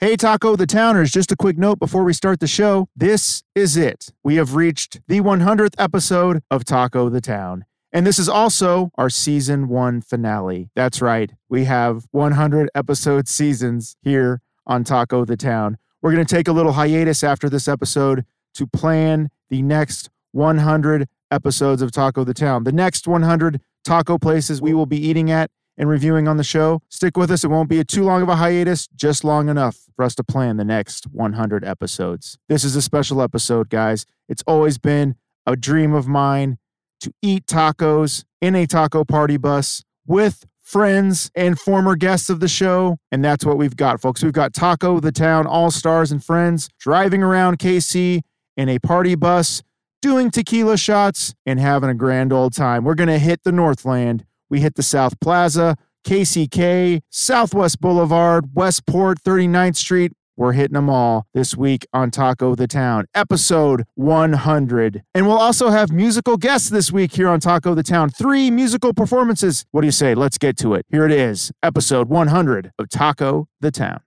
Hey, Taco the Towners, just a quick note before we start the show. This is it. We have reached the 100th episode of Taco the Town. And this is also our season one finale. That's right. We have 100 episode seasons here on Taco the Town. We're going to take a little hiatus after this episode to plan the next 100 episodes of Taco the Town. The next 100 taco places we will be eating at and reviewing on the show. Stick with us. It won't be a too long of a hiatus, just long enough for us to plan the next 100 episodes. This is a special episode, guys. It's always been a dream of mine to eat tacos in a taco party bus with friends and former guests of the show. And that's what we've got, folks. We've got Taco the Town All Stars and friends driving around KC in a party bus, doing tequila shots, and having a grand old time. We're going to hit the Northland. We hit the South Plaza, KCK, Southwest Boulevard, Westport, 39th Street. We're hitting them all this week on Taco the Town, episode 100. And we'll also have musical guests this week here on Taco the Town. Three musical performances. What do you say? Let's get to it. Here it is, episode 100 of Taco the Town.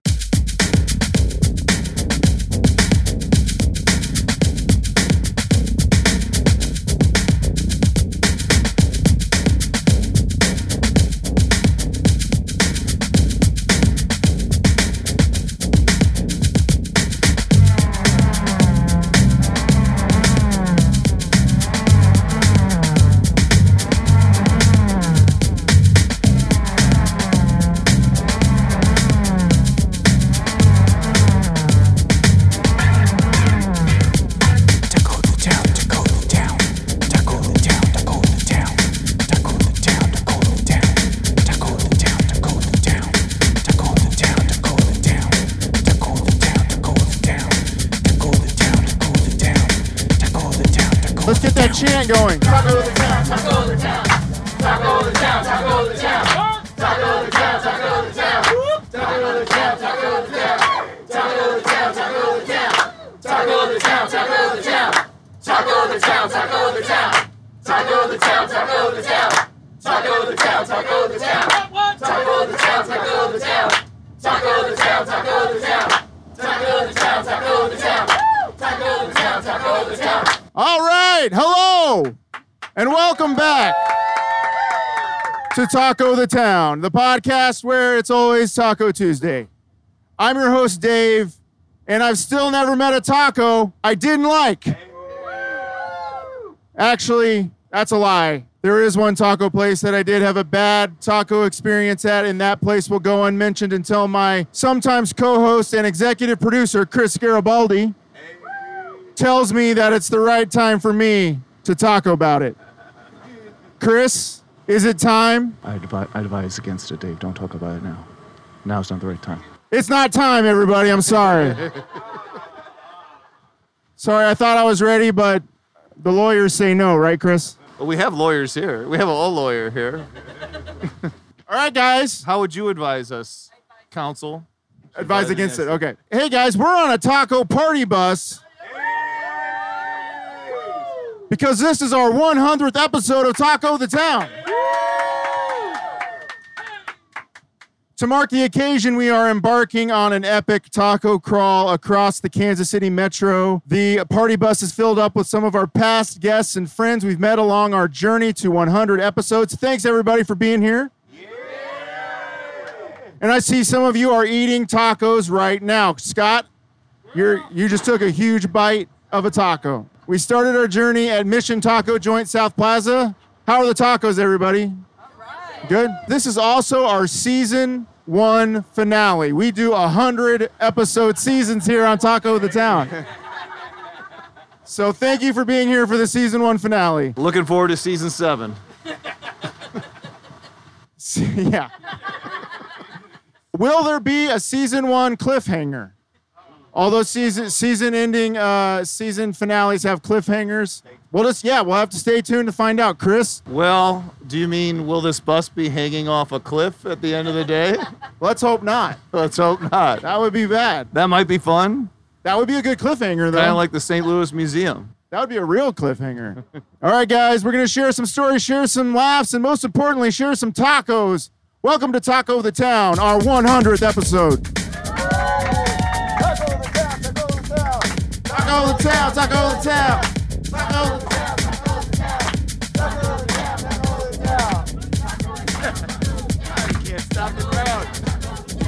Let's get that chant going. All right. Hello and welcome back to Taco the Town, the podcast where it's always Taco Tuesday. I'm your host, Dave, and I've still never met a taco I didn't like. Actually, that's a lie. There is one taco place that I did have a bad taco experience at, and that place will go unmentioned until my sometimes co host and executive producer, Chris Garibaldi, tells me that it's the right time for me to talk about it. Chris, is it time? I advise, I advise against it, Dave. Don't talk about it now. Now's not the right time. It's not time, everybody. I'm sorry. sorry, I thought I was ready, but the lawyers say no, right, Chris? Well, we have lawyers here. We have a law lawyer here. All right, guys. How would you advise us, counsel? Advise against it. Okay. Hey, guys, we're on a taco party bus. Because this is our 100th episode of Taco the Town. To mark the occasion, we are embarking on an epic taco crawl across the Kansas City Metro. The party bus is filled up with some of our past guests and friends we've met along our journey to 100 episodes. Thanks, everybody, for being here. And I see some of you are eating tacos right now. Scott, you're you just took a huge bite of a taco. We started our journey at Mission Taco Joint South Plaza. How are the tacos, everybody? Good. This is also our season one finale. We do a hundred episode seasons here on Taco the Town. So thank you for being here for the season one finale. Looking forward to season seven. yeah. Will there be a season one cliffhanger? All those season season ending uh, season finales have cliffhangers. We'll just yeah, we'll have to stay tuned to find out. Chris, Well, do you mean will this bus be hanging off a cliff at the end of the day? let's hope not. Let's hope not. That would be bad. That might be fun. That would be a good cliffhanger though. Kind of like the St. Louis Museum. That would be a real cliffhanger. All right, guys, we're going to share some stories, share some laughs, and most importantly, share some tacos. Welcome to Taco the Town, our 100th episode. Taco the town, taco the town. Taco the town. Can't stop the crowd.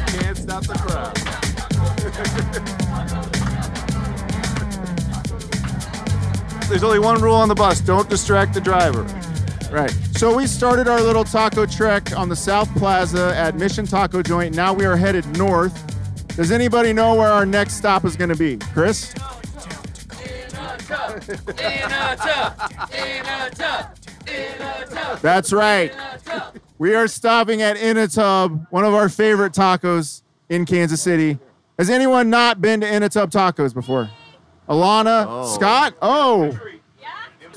Can't stop the crowd. There's only one rule on the bus don't distract the driver. Right. So we started our little taco trek on the South Plaza at Mission Taco Joint. Now we are headed north. Does anybody know where our next stop is going to be? Chris? That's right. We are stopping at In a Tub, one of our favorite tacos in Kansas City. Has anyone not been to In a Tub Tacos before? Alana, oh. Scott? Oh.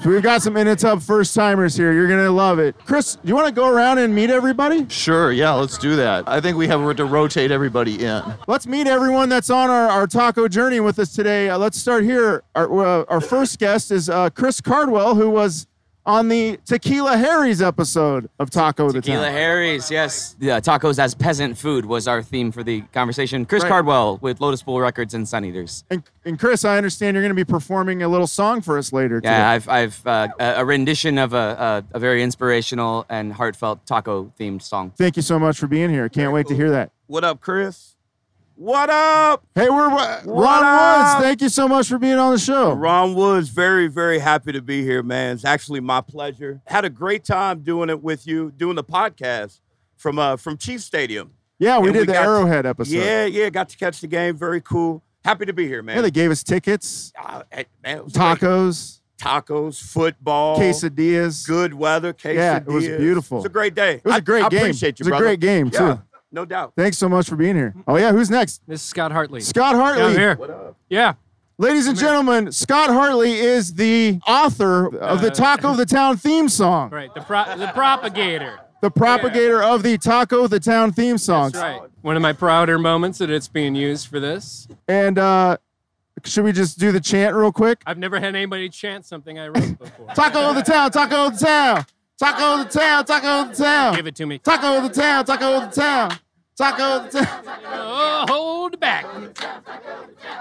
So we've got some In a Tub first timers here. You're going to love it. Chris, do you want to go around and meet everybody? Sure, yeah, let's do that. I think we have to rotate everybody in. Let's meet everyone that's on our, our taco journey with us today. Uh, let's start here. Our, uh, our first guest is uh, Chris Cardwell, who was on the Tequila Harry's episode of Taco the Tequila Town. Harry's, yes. Yeah, tacos as peasant food was our theme for the conversation. Chris Right. Cardwell with Lotus Pool Records and Sun Eaters. And, and Chris, I understand you're going to be performing a little song for us later. today. Yeah, I've, I've uh, a a rendition of a, a, a very inspirational and heartfelt taco themed song. Thank you so much for being here. Can't wait to hear that. What up, Chris? What up? Hey, we're uh, Ron What Woods. Thank you so much for being on the show. Ron Woods, very, very happy to be here, man. It's actually my pleasure. Had a great time doing it with you, doing the podcast from uh from Chief Stadium. Yeah, we And did we the Arrowhead episode. Yeah, yeah, got to catch the game. Very cool. Happy to be here, man. Yeah, they gave us tickets, hey, man, was great. tacos, tacos, football, quesadillas. good weather, quesadillas. Yeah, it was beautiful. It was a great day. It was a I- great I game. appreciate you, It was a great game, Yeah, too. No doubt. Thanks so much for being here. Oh yeah, who's next? This is Scott Hartley. Scott Yeah, Hartley. I'm here. What up? Yeah. Ladies and gentlemen, Scott Hartley is the author of the Taco the Town theme song, Right. The pro- the propagator. the propagator of the Taco the Town theme songs. That's right. One of my prouder moments that it's being used for this. And uh, should we just do the chant real quick? I've never had anybody chant something I wrote before. Taco the Town, Taco the Town, Taco the Town, Taco the Town, Give it to me. Taco the Town, Taco the Town, Taco the Town. Oh, hold back.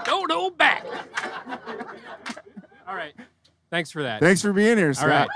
Don't hold back. All right. Thanks for that. Thanks for being here, All Scott. right.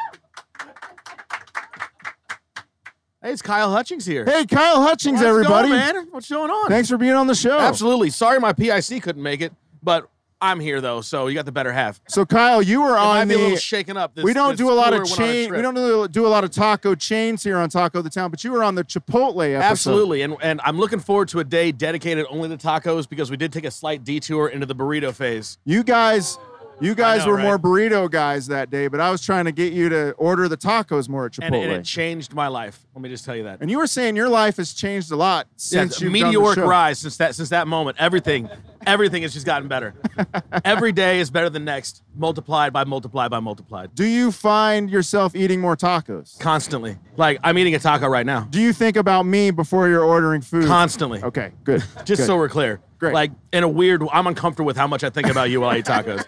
Hey, it's Kyle Hutchings here. Hey, Kyle Hutchings, How's it everybody. going, man? What's going on? Thanks for being on the show. Absolutely. Sorry, my PIC couldn't make it, but I'm here though, so you got the better half. So, Kyle, you were It on be a little the shaken up. This, we don't do a lot of went on a chain. We don't do, do a lot of taco chains here on Taco the Town, but you were on the Chipotle episode. Absolutely, and and I'm looking forward to a day dedicated only to tacos because we did take a slight detour into the burrito phase. You guys, you guys know, were more burrito guys that day, but I was trying to get you to order the tacos more at Chipotle. And, And, it changed my life. Let me just tell you that. And you were saying your life has changed a lot since done the meteoric rise since that since that moment. Everything, everything has just gotten better. Every day is better than next, multiplied by multiplied by multiplied. Do you find yourself eating more tacos? Constantly, like I'm eating a taco right now. Do you think about me before you're ordering food? Constantly. okay, good. Just good. so we're clear. Great. Like in a weird, I'm uncomfortable with how much I think about you while I eat tacos.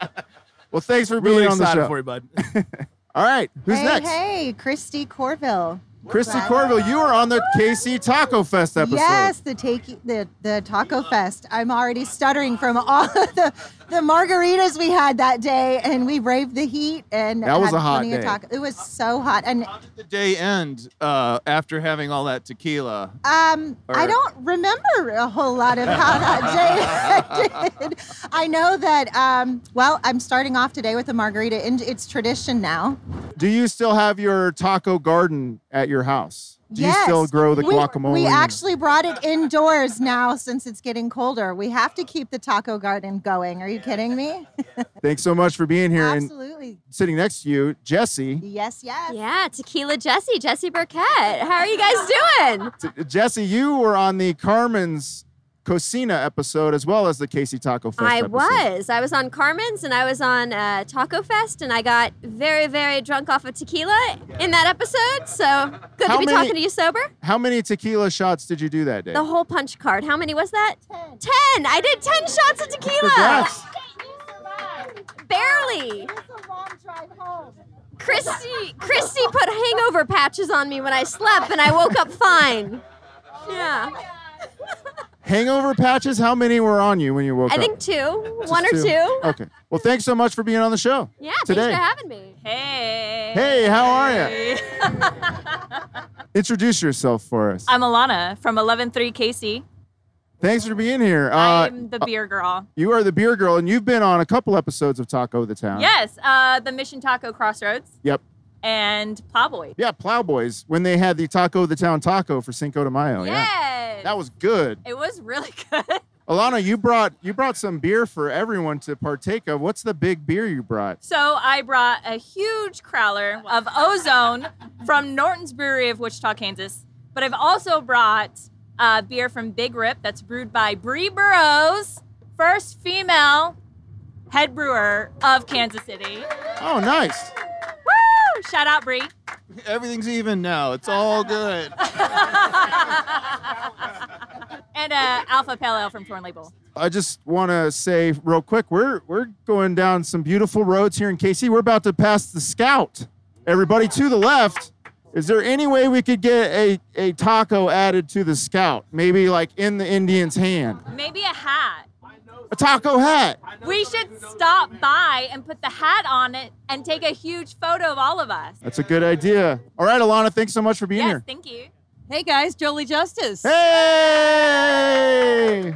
well, thanks for being really on the excited show. for you, bud. All right, who's hey, next? hey, Christy Corville. Christy Corville, you were on the KC Taco Fest episode. Yes, the take the the Taco Fest. I'm already stuttering from all of the the margaritas we had that day, and we braved the heat and That was had a hot day. taco. It was so hot, and how did The day end uh, after having all that tequila. um, I don't remember a whole lot of how that day ended. I know that. Um, well, I'm starting off today with a margarita, and it's tradition now. Do you still have your taco garden at your house? Do yes. you still grow the we, guacamole? We and- actually brought it indoors now since it's getting colder. We have to keep the taco garden going. Are you kidding me? Thanks so much for being here. And sitting next to you, Jesse. Yes, yes. Yeah, Tequila Jesse, Jesse Burkett. How are you guys doing? T- Jesse, you were on the Carmen's Cocina episode as well as the KC Taco Fest. I episode. was. I was on Carmen's and I was on uh, Taco Fest and I got very, very drunk off of tequila in that episode. So good How to be many- talking to you sober. How many tequila shots did you do that day? The whole punch card. How many was that? Ten. ten. I did ten shots of tequila. Congrats. Barely. Christy, Christy put hangover patches on me when I slept and I woke up fine. Yeah. Hangover patches? How many were on you when you woke I up? I think two, Just one or two. Okay. Well, thanks so much for being on the show. Yeah, today. thanks for having me. Hey. Hey, how are you? Introduce yourself for us. I'm Alana from 113 KC. Thanks for being here. Uh, I'm the beer girl. you are the beer girl, and you've been on a couple episodes of Taco the Town. Yes, uh, the Mission Taco Crossroads Yep. And Plowboy. Yeah, Plowboys when they had the Taco the Town taco for Cinco de Mayo. Yeah. That was good. It was really good. Alana, you brought you brought some beer for everyone to partake of. What's the big beer you brought? So I brought a huge crowler of Ozone from Norton's Brewery of Wichita, Kansas. But I've also brought uh, beer from Big Rip that's brewed by Bree Burrows, first female head brewer of Kansas City. Oh, nice. Woo! Shout out Bree. Everything's even now. It's all good. and uh, Alpha Pale Ale from Torn Label. I just want to say real quick, we're we're going down some beautiful roads here in KC. We're about to pass the Scout. Everybody to the left. Is there any way we could get a, a taco added to the Scout? Maybe like in the Indian's hand. Maybe a hat. A taco hat. We should stop by and put the hat on it and take a huge photo of all of us. That's a good idea. All right, Alana, thanks so much for being here. yes, here. thank you. Hey guys, Jolie Justus. Hey!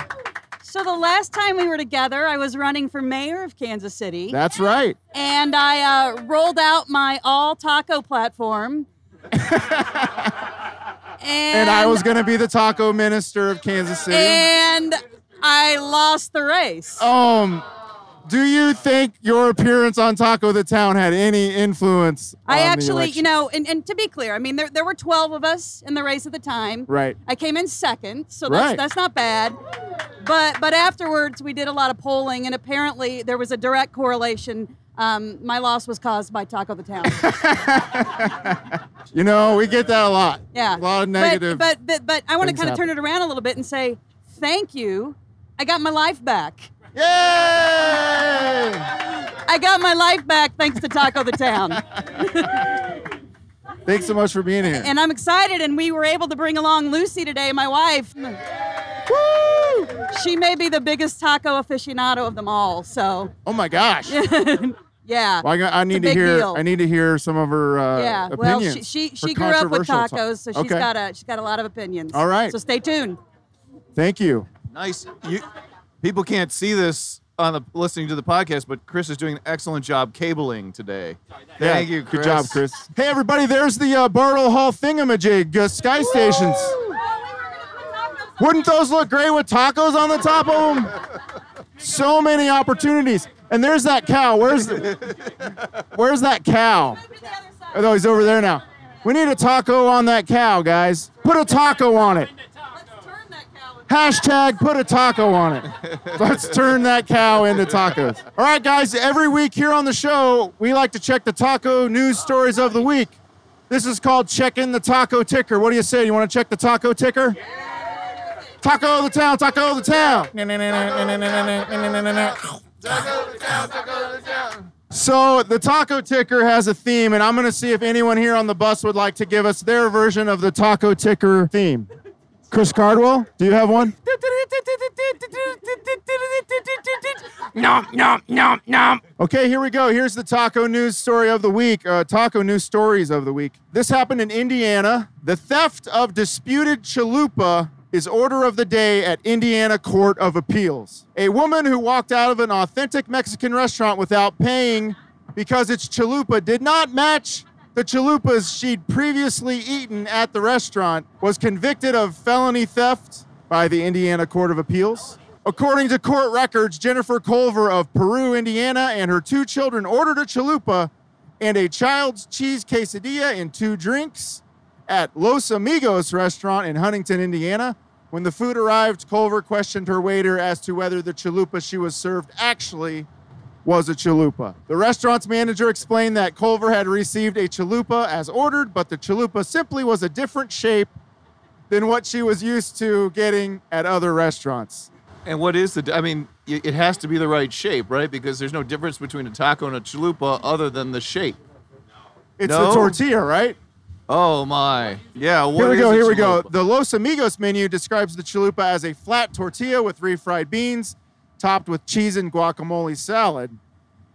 So the last time we were together, I was running for mayor of Kansas City. That's right. And I uh, rolled out my all taco platform. and, And I was going to be the taco minister of Kansas City. And I lost the race. Um, do you think your appearance on Taco the Town had any influence? I actually, you know, and, and to be clear, I mean, there, there were 12 of us in the race at the time. Right. I came in second, so that's, Right. that's not bad. But but afterwards, we did a lot of polling, and apparently there was a direct correlation. Um, my loss was caused by Taco the Town. You know, we get that a lot. Yeah. A lot of negative. But but but, I want to kind of turn it around a little bit and say thank you. I got my life back. Yay! I got my life back thanks to Taco the Town. Thanks so much for being here. and I'm excited, and we were able to bring along Lucy today, my wife. Woo! She may be the biggest taco aficionado of them all. So. oh my gosh. yeah. Well, I, I need to hear. deal. I need to hear some of her uh, yeah. Well, she she, she grew up with tacos, so she's okay. got a she's got a lot of opinions. All right. So stay tuned. Thank you. Nice. You, people can't see this on the listening to the podcast, but Chris is doing an excellent job cabling today. Thank Yeah, you, Good job, Chris. Hey, everybody, there's the uh, Bartle Hall thingamajig, uh, Sky Stations. Wouldn't those look great with tacos on the top of them? So many opportunities. And there's that cow. Where's the, Where's that cow? Oh, no, he's over there now. We need a taco on that cow, guys. Put a taco on it. Hashtag put a taco on it. Let's turn that cow into tacos. All right, guys, every week here on the show, we like to check the taco news stories of the week. This is called Checking the Taco Ticker. What do you say? You want to check the taco ticker? Taco of the town, taco the town. So the taco ticker has a theme, and I'm going to see if anyone here on the bus would like to give us their version of the taco ticker theme. Chris Cardwell, do you have one? Nom, nom, nom, nom. Okay, here we go. Here's the taco news story of the week. Uh, taco news stories of the week. This happened in Indiana. The theft of disputed chalupa is order of the day at Indiana Court of Appeals. A woman who walked out of an authentic Mexican restaurant without paying because its chalupa did not match the chalupas she'd previously eaten at the restaurant was convicted of felony theft by the Indiana Court of Appeals. According to court records, Jennifer Culver of Peru, Indiana, and her two children ordered a chalupa and a child's cheese quesadilla and two drinks at Los Amigos restaurant in Huntington, Indiana. When the food arrived, Culver questioned her waiter as to whether the chalupa she was served actually was a chalupa. The restaurant's manager explained that Culver had received a chalupa as ordered, but the chalupa simply was a different shape than what she was used to getting at other restaurants. And what is the? I mean, it has to be the right shape, right? Because there's no difference between a taco and a chalupa other than the shape. It's No? the tortilla, right? Oh my. Yeah. What here we go. Here we go. The Los Amigos menu describes the chalupa as a flat tortilla with refried beans, topped with cheese and guacamole salad.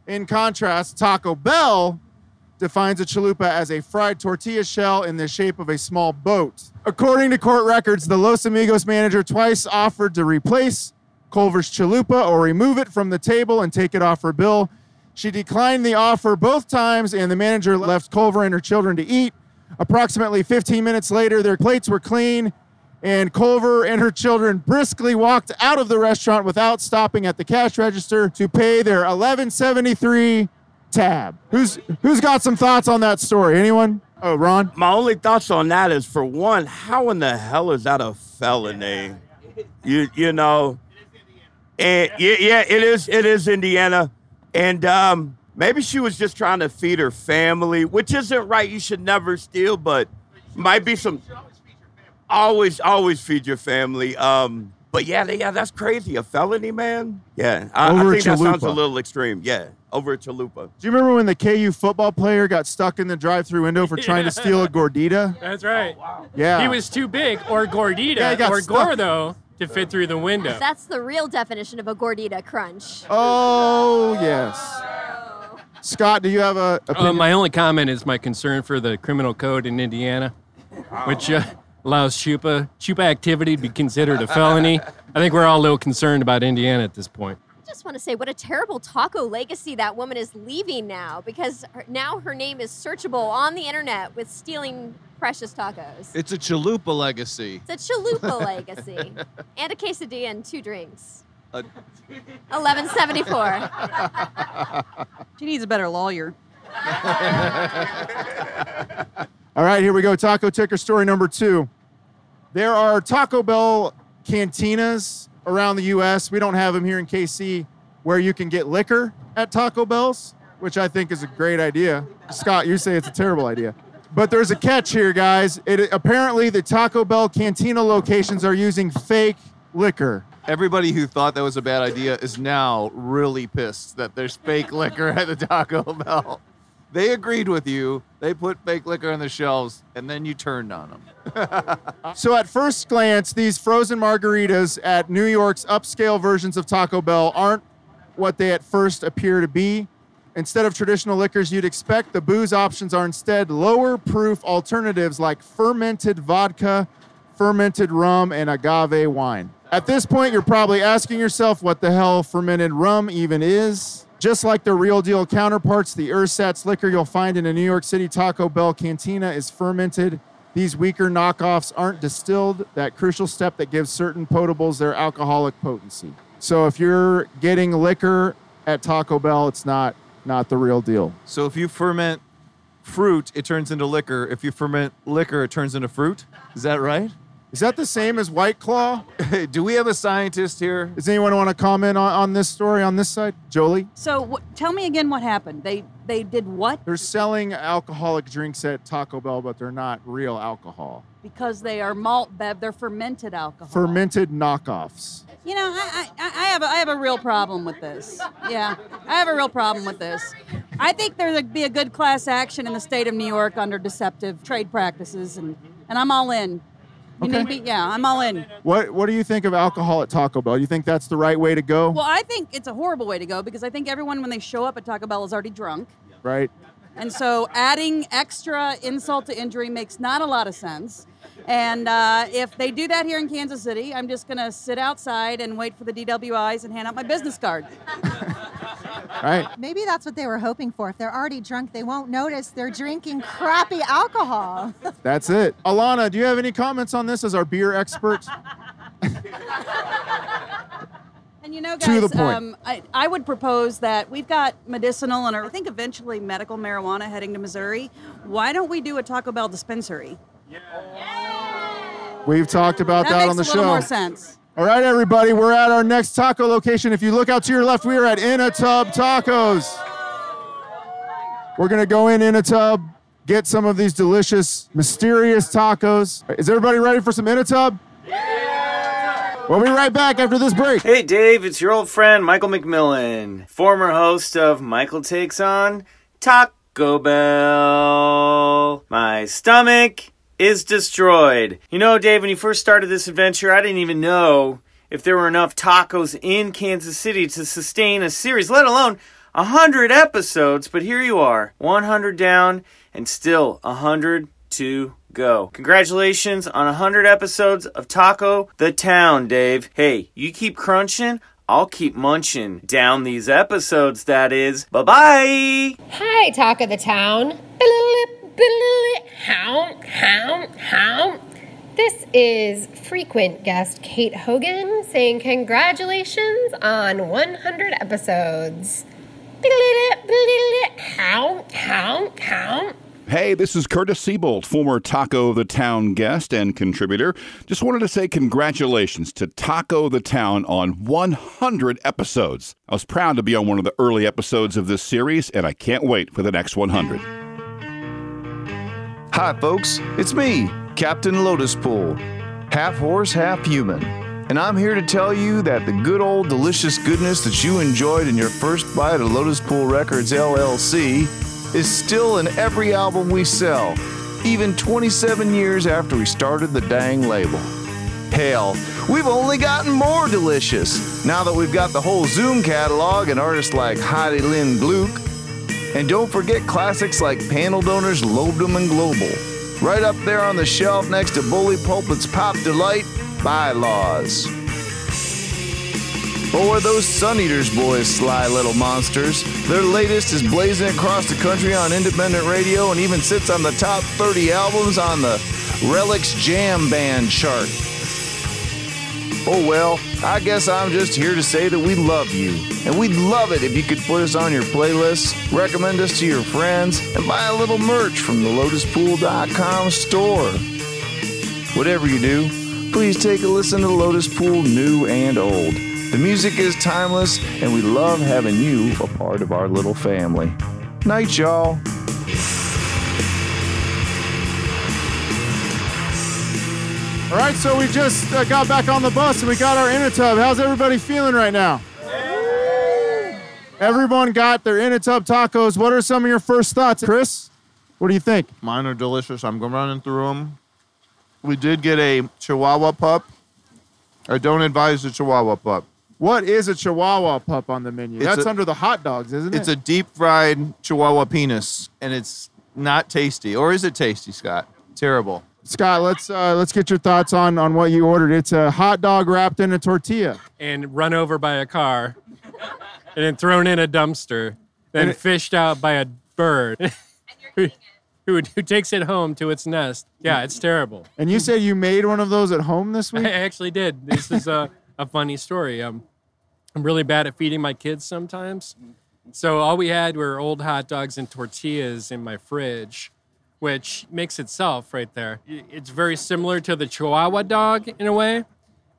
In contrast, Taco Bell defines a chalupa as a fried tortilla shell in the shape of a small boat. According to court records, the Los Amigos manager twice offered to replace Culver's chalupa or remove it from the table and take it off her bill. She declined the offer both times, and the manager left Culver and her children to eat. Approximately 15 minutes later, their plates were clean, and Culver and her children briskly walked out of the restaurant without stopping at the cash register to pay their 1173 tab. Who's who's got some thoughts on that story? Anyone? Oh, Ron. My only thoughts on that is for one, how in the hell is that a felony? You you know, and yeah, yeah, it is it is Indiana, and um, maybe she was just trying to feed her family, which isn't right. You should never steal, but might be some. Always, always feed your family. Um, but yeah, yeah, that's crazy. A felony, man. Yeah, I, I Over a think that sounds a little extreme. Yeah, over a chalupa. Do you remember when the KU football player got stuck in the drive-through window for trying to steal a gordita? That's right. Yeah. He was too big, or gordita, Yeah, or stuck. gordo, to fit through the window. That's the real definition of a gordita crunch. Oh yes. Scott, do you have a Uh, my only comment is my concern for the criminal code in Indiana, which uh, allows chupa chupa activity to be considered a felony. I think we're all a little concerned about Indiana at this point. I just want to say what a terrible taco legacy that woman is leaving now because her, now her name is searchable on the internet with stealing precious tacos. It's a chalupa legacy. It's a chalupa legacy and a quesadilla and two drinks. A- 1174. She needs a better lawyer. All right, here we go. Taco ticker story number two. There are Taco Bell cantinas around the U.S. We don't have them here in KC where you can get liquor at Taco Bell's, which I think is a great idea. Scott, you say it's a terrible idea. But there's a catch here, guys. It, apparently, the Taco Bell cantina locations are using fake liquor. Everybody who thought that was a bad idea is now really pissed that there's fake liquor at the Taco Bell. They agreed with you. They put fake liquor on the shelves, and then you turned on them. So, at first glance, these frozen margaritas at New York's upscale versions of Taco Bell aren't what they at first appear to be. Instead of traditional liquors you'd expect, the booze options are instead lower proof alternatives like fermented vodka, fermented rum, and agave wine. At this point, you're probably asking yourself what the hell fermented rum even is. Just like the real deal counterparts, the Ersatz liquor you'll find in a New York City Taco Bell cantina is fermented. These weaker knockoffs aren't distilled, that crucial step that gives certain potables their alcoholic potency. So if you're getting liquor at Taco Bell, it's not not the real deal. So if you ferment fruit, it turns into liquor. If you ferment liquor, it turns into fruit. Is that right? Is that the same as White Claw? Do we have a scientist here? Does anyone want to comment on, on this story on this side? Jolie? So wh- tell me again what happened. They they did what? They're selling alcoholic drinks at Taco Bell, but they're not real alcohol. Because they are malt bev. They're fermented alcohol. Fermented knockoffs. You know, I, I, I have a, I have a real problem with this. Yeah, I have a real problem with this. I think there would be a good class action in the state of New York under deceptive trade practices, and, and I'm all in. You Okay. be, yeah, I'm all in. What What do you think of alcohol at Taco Bell? You think that's the right way to go? Well, I think it's a horrible way to go because I think everyone, when they show up at Taco Bell, is already drunk. Right? And so adding extra insult to injury makes not a lot of sense. And uh, if they do that here in Kansas City, I'm just going to sit outside and wait for the DWIs and hand out my business card. Right. Maybe that's what they were hoping for. If they're already drunk, they won't notice they're drinking crappy alcohol. That's it. Alana, do you have any comments on this as our beer expert? And you know, To guys, the point. Um, I, I would propose that we've got medicinal and I think eventually medical marijuana heading to Missouri. Why don't we do a Taco Bell dispensary? Yeah. We've talked about that, makes on the a little show. more sense. All right, everybody, we're at our next taco location. If you look out to your left, we are at In a Tub Tacos. We're gonna go in In a Tub, get some of these delicious, mysterious tacos. Is everybody ready for some In a Tub? We'll be right back after this break. Hey Dave, it's your old friend Michael McMillan, former host of Michael Takes On Taco Taco Bell. My stomach is destroyed. You know, Dave, when you first started this adventure, I didn't even know if there were enough tacos in Kansas City to sustain a series, let alone a hundred episodes. But here you are, 100 down and still a hundred to go. Congratulations on a hundred episodes of Taco the Town, Dave. Hey, you keep crunching. I'll keep munching down these episodes, that is. Bye bye! Hi, Talk of the Town. How, how, how. This is frequent guest Kate Hogan saying congratulations on 100 episodes. How, how, how. Hey, this is Curtis Siebold, former Taco the Town guest and contributor. Just wanted to say congratulations to Taco the Town on 100 episodes. I was proud to be on one of the early episodes of this series, and I can't wait for the next 100. Hi, folks. It's me, Captain Lotus Pool, half horse, half human. And I'm here to tell you that the good old delicious goodness that you enjoyed in your first bite of Lotus Pool Records LLC is still in every album we sell, even 27 years after we started the dang label. Hell, we've only gotten more delicious now that we've got the whole Zoom catalog and artists like Heidi Lynn Gluck. And don't forget classics like Panel Donors, Lobedom, and Global. Right up there on the shelf next to Bully Pulpit's Pop Delight, Bylaws. Oh, or those Sun Eaters boys, sly little monsters. Their latest is blazing across the country on independent radio and even sits on the top 30 albums on the Relix Jam Band chart. Oh well, I guess I'm just here to say that we love you. And we'd love it if you could put us on your playlists, recommend us to your friends, and buy a little merch from the lotuspool.com store. Whatever you do, please take a listen to Lotus Pool new and old. The music is timeless, and we love having you a part of our little family. Night, y'all. All right, so we just uh, got back on the bus and we got our In a Tub. How's everybody feeling right now? Everyone got their In a Tub tacos. What are some of your first thoughts, Chris? What do you think? Mine are delicious. I'm going running through them. We did get a Chihuahua pup. I don't advise the Chihuahua pup. What is a Chihuahua pup on the menu? It's That's a- under the hot dogs, isn't it? It's a deep fried Chihuahua penis, and it's not tasty. Or is it tasty, Scott? Terrible. Scott, let's uh, let's get your thoughts on on what you ordered. It's a hot dog wrapped in a tortilla. and run over by a car and then thrown in a dumpster, then it- fished out by a bird who, who, who takes it home to its nest. Yeah, it's terrible. And you said you made one of those at home this week. I actually did. This is a, a funny story. Um, I'm really bad at feeding my kids sometimes. So all we had were old hot dogs and tortillas in my fridge, which makes itself right there. It's very similar to the Chihuahua dog in a way,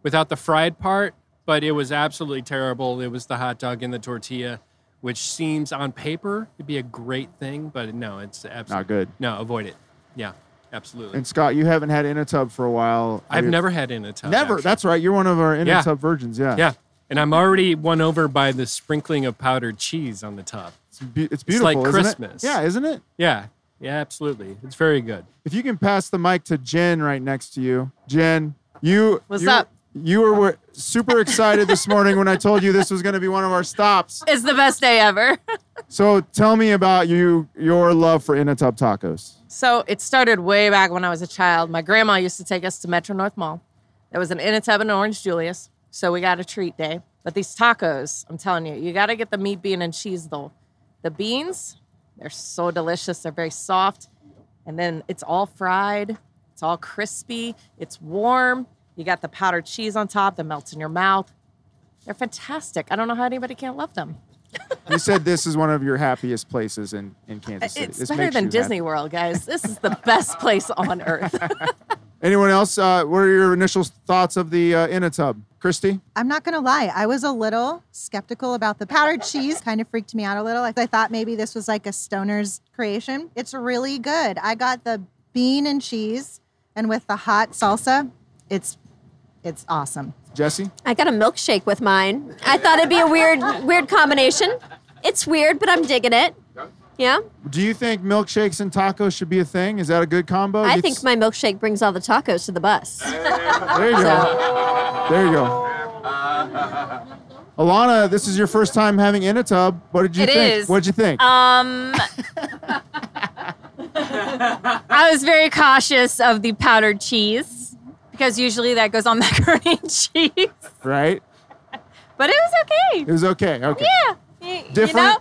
without the fried part, but it was absolutely terrible. It was the hot dog and the tortilla, which seems on paper to be a great thing, but no, it's absolutely Not good. No, avoid it. Yeah, absolutely. And Scott, you haven't had in a tub for a while. I've you- never had in a tub. Never. actually. That's right. You're one of our in a Yeah. tub virgins. Yeah. Yeah. And I'm already won over by the sprinkling of powdered cheese on the top. It's, be- it's It's beautiful. like isn't it? Christmas. Yeah, isn't it? Yeah. Yeah, absolutely. It's very good. If you can pass the mic to Jen right next to you, Jen, you. What's you- up? You were, were super excited this morning when I told you this was going to be one of our stops. It's the best day ever. So tell me about you, your love for in a tub tacos. So it started way back when I was a child. My grandma used to take us to Metro North Mall. There was an Inatub and Orange Julius, so we got a treat day. But these tacos, I'm telling you, you got to get the meat, bean, and cheese though. The beans, they're so delicious. They're very soft, and then it's all fried. It's all crispy. It's warm. You got the powdered cheese on top that melts in your mouth. They're fantastic. I don't know how anybody can't love them. You said this is one of your happiest places in, in Kansas City. It's This better than Disney happy. World, guys. This is the best place on earth. Anyone else? Uh, what are your initial thoughts of the uh, in a tub? Christy? I'm not gonna lie, I was a little skeptical about the powdered cheese. Kind of freaked me out a little. Like I thought maybe this was like a stoner's creation. It's really good. I got the bean and cheese, and with the hot salsa, it's it's awesome. Jesse? I got a milkshake with mine. I thought it'd be a weird, weird combination. It's weird, but I'm digging it. Yeah. Do you think milkshakes and tacos should be a thing? Is that a good combo? I You think th- my milkshake brings all the tacos to the bus. There you go. There you go. Alana, this is your first time having in a tub. What did you It think? is. What did you think? Um, I was very cautious of the powdered cheese because usually that goes on macaroni and cheese, right? but it was okay. It was okay. Okay. Yeah. Y- You Different? know?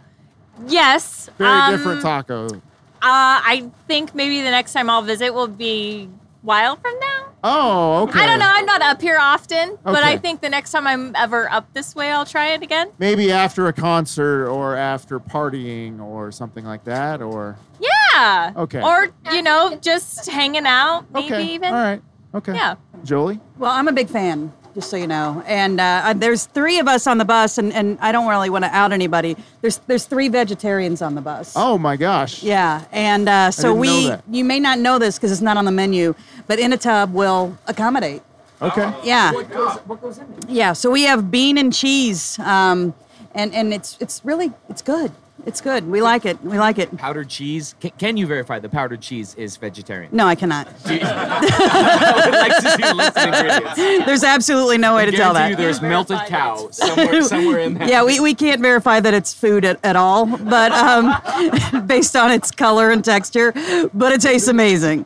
Yes. Very um, different taco. Uh, I think maybe the next time I'll visit will be a while from now. Oh, okay. I don't know. I'm not up here often, but I think the next time I'm ever up this way, I'll try it again. Maybe after a concert or after partying or something like that, or Yeah. Okay. Or, you know, just hanging out, maybe Okay. even. All right. Okay. Yeah. Jolie. Well, I'm a big fan, just so you know. And uh, there's three of us on the bus, and, and I don't really want to out anybody. There's there's three vegetarians on the bus. Oh my gosh. Yeah, and uh, so didn't know we that. you may not know this because it's not on the menu, but in a tub will accommodate. Okay. Yeah. What goes in? Yeah, so we have bean and cheese, um, and and it's it's really it's good. It's good. We like it. We like it. Powdered cheese. Can, can you verify the powdered cheese is vegetarian? No, I cannot. I would like to see the list of ingredients. There's absolutely no way to tell that. you there's melted cow somewhere, somewhere in there. yeah, we, we can't verify that it's food at, at all, but um, based on its color and texture, but it tastes amazing.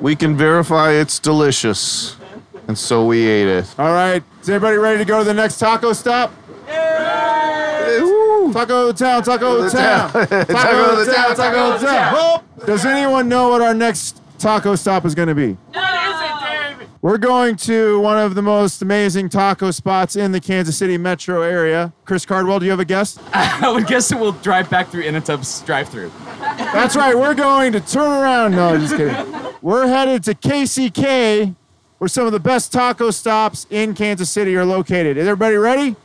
We can verify it's delicious. And so we ate it. All right. Is everybody ready to go to the next taco stop? Taco town, taco town, Taco taco the town, town, taco taco town. Whoop. Does anyone know what our next taco stop is going to be? We're going to one of the most amazing taco spots in the Kansas City metro area. Chris Cardwell, do you have a guess? I would guess that we'll drive back through Inatub's drive-through. That's right. We're going to turn around. No, just kidding. We're headed to KCK, where some of the best taco stops in Kansas City are located. Is everybody ready?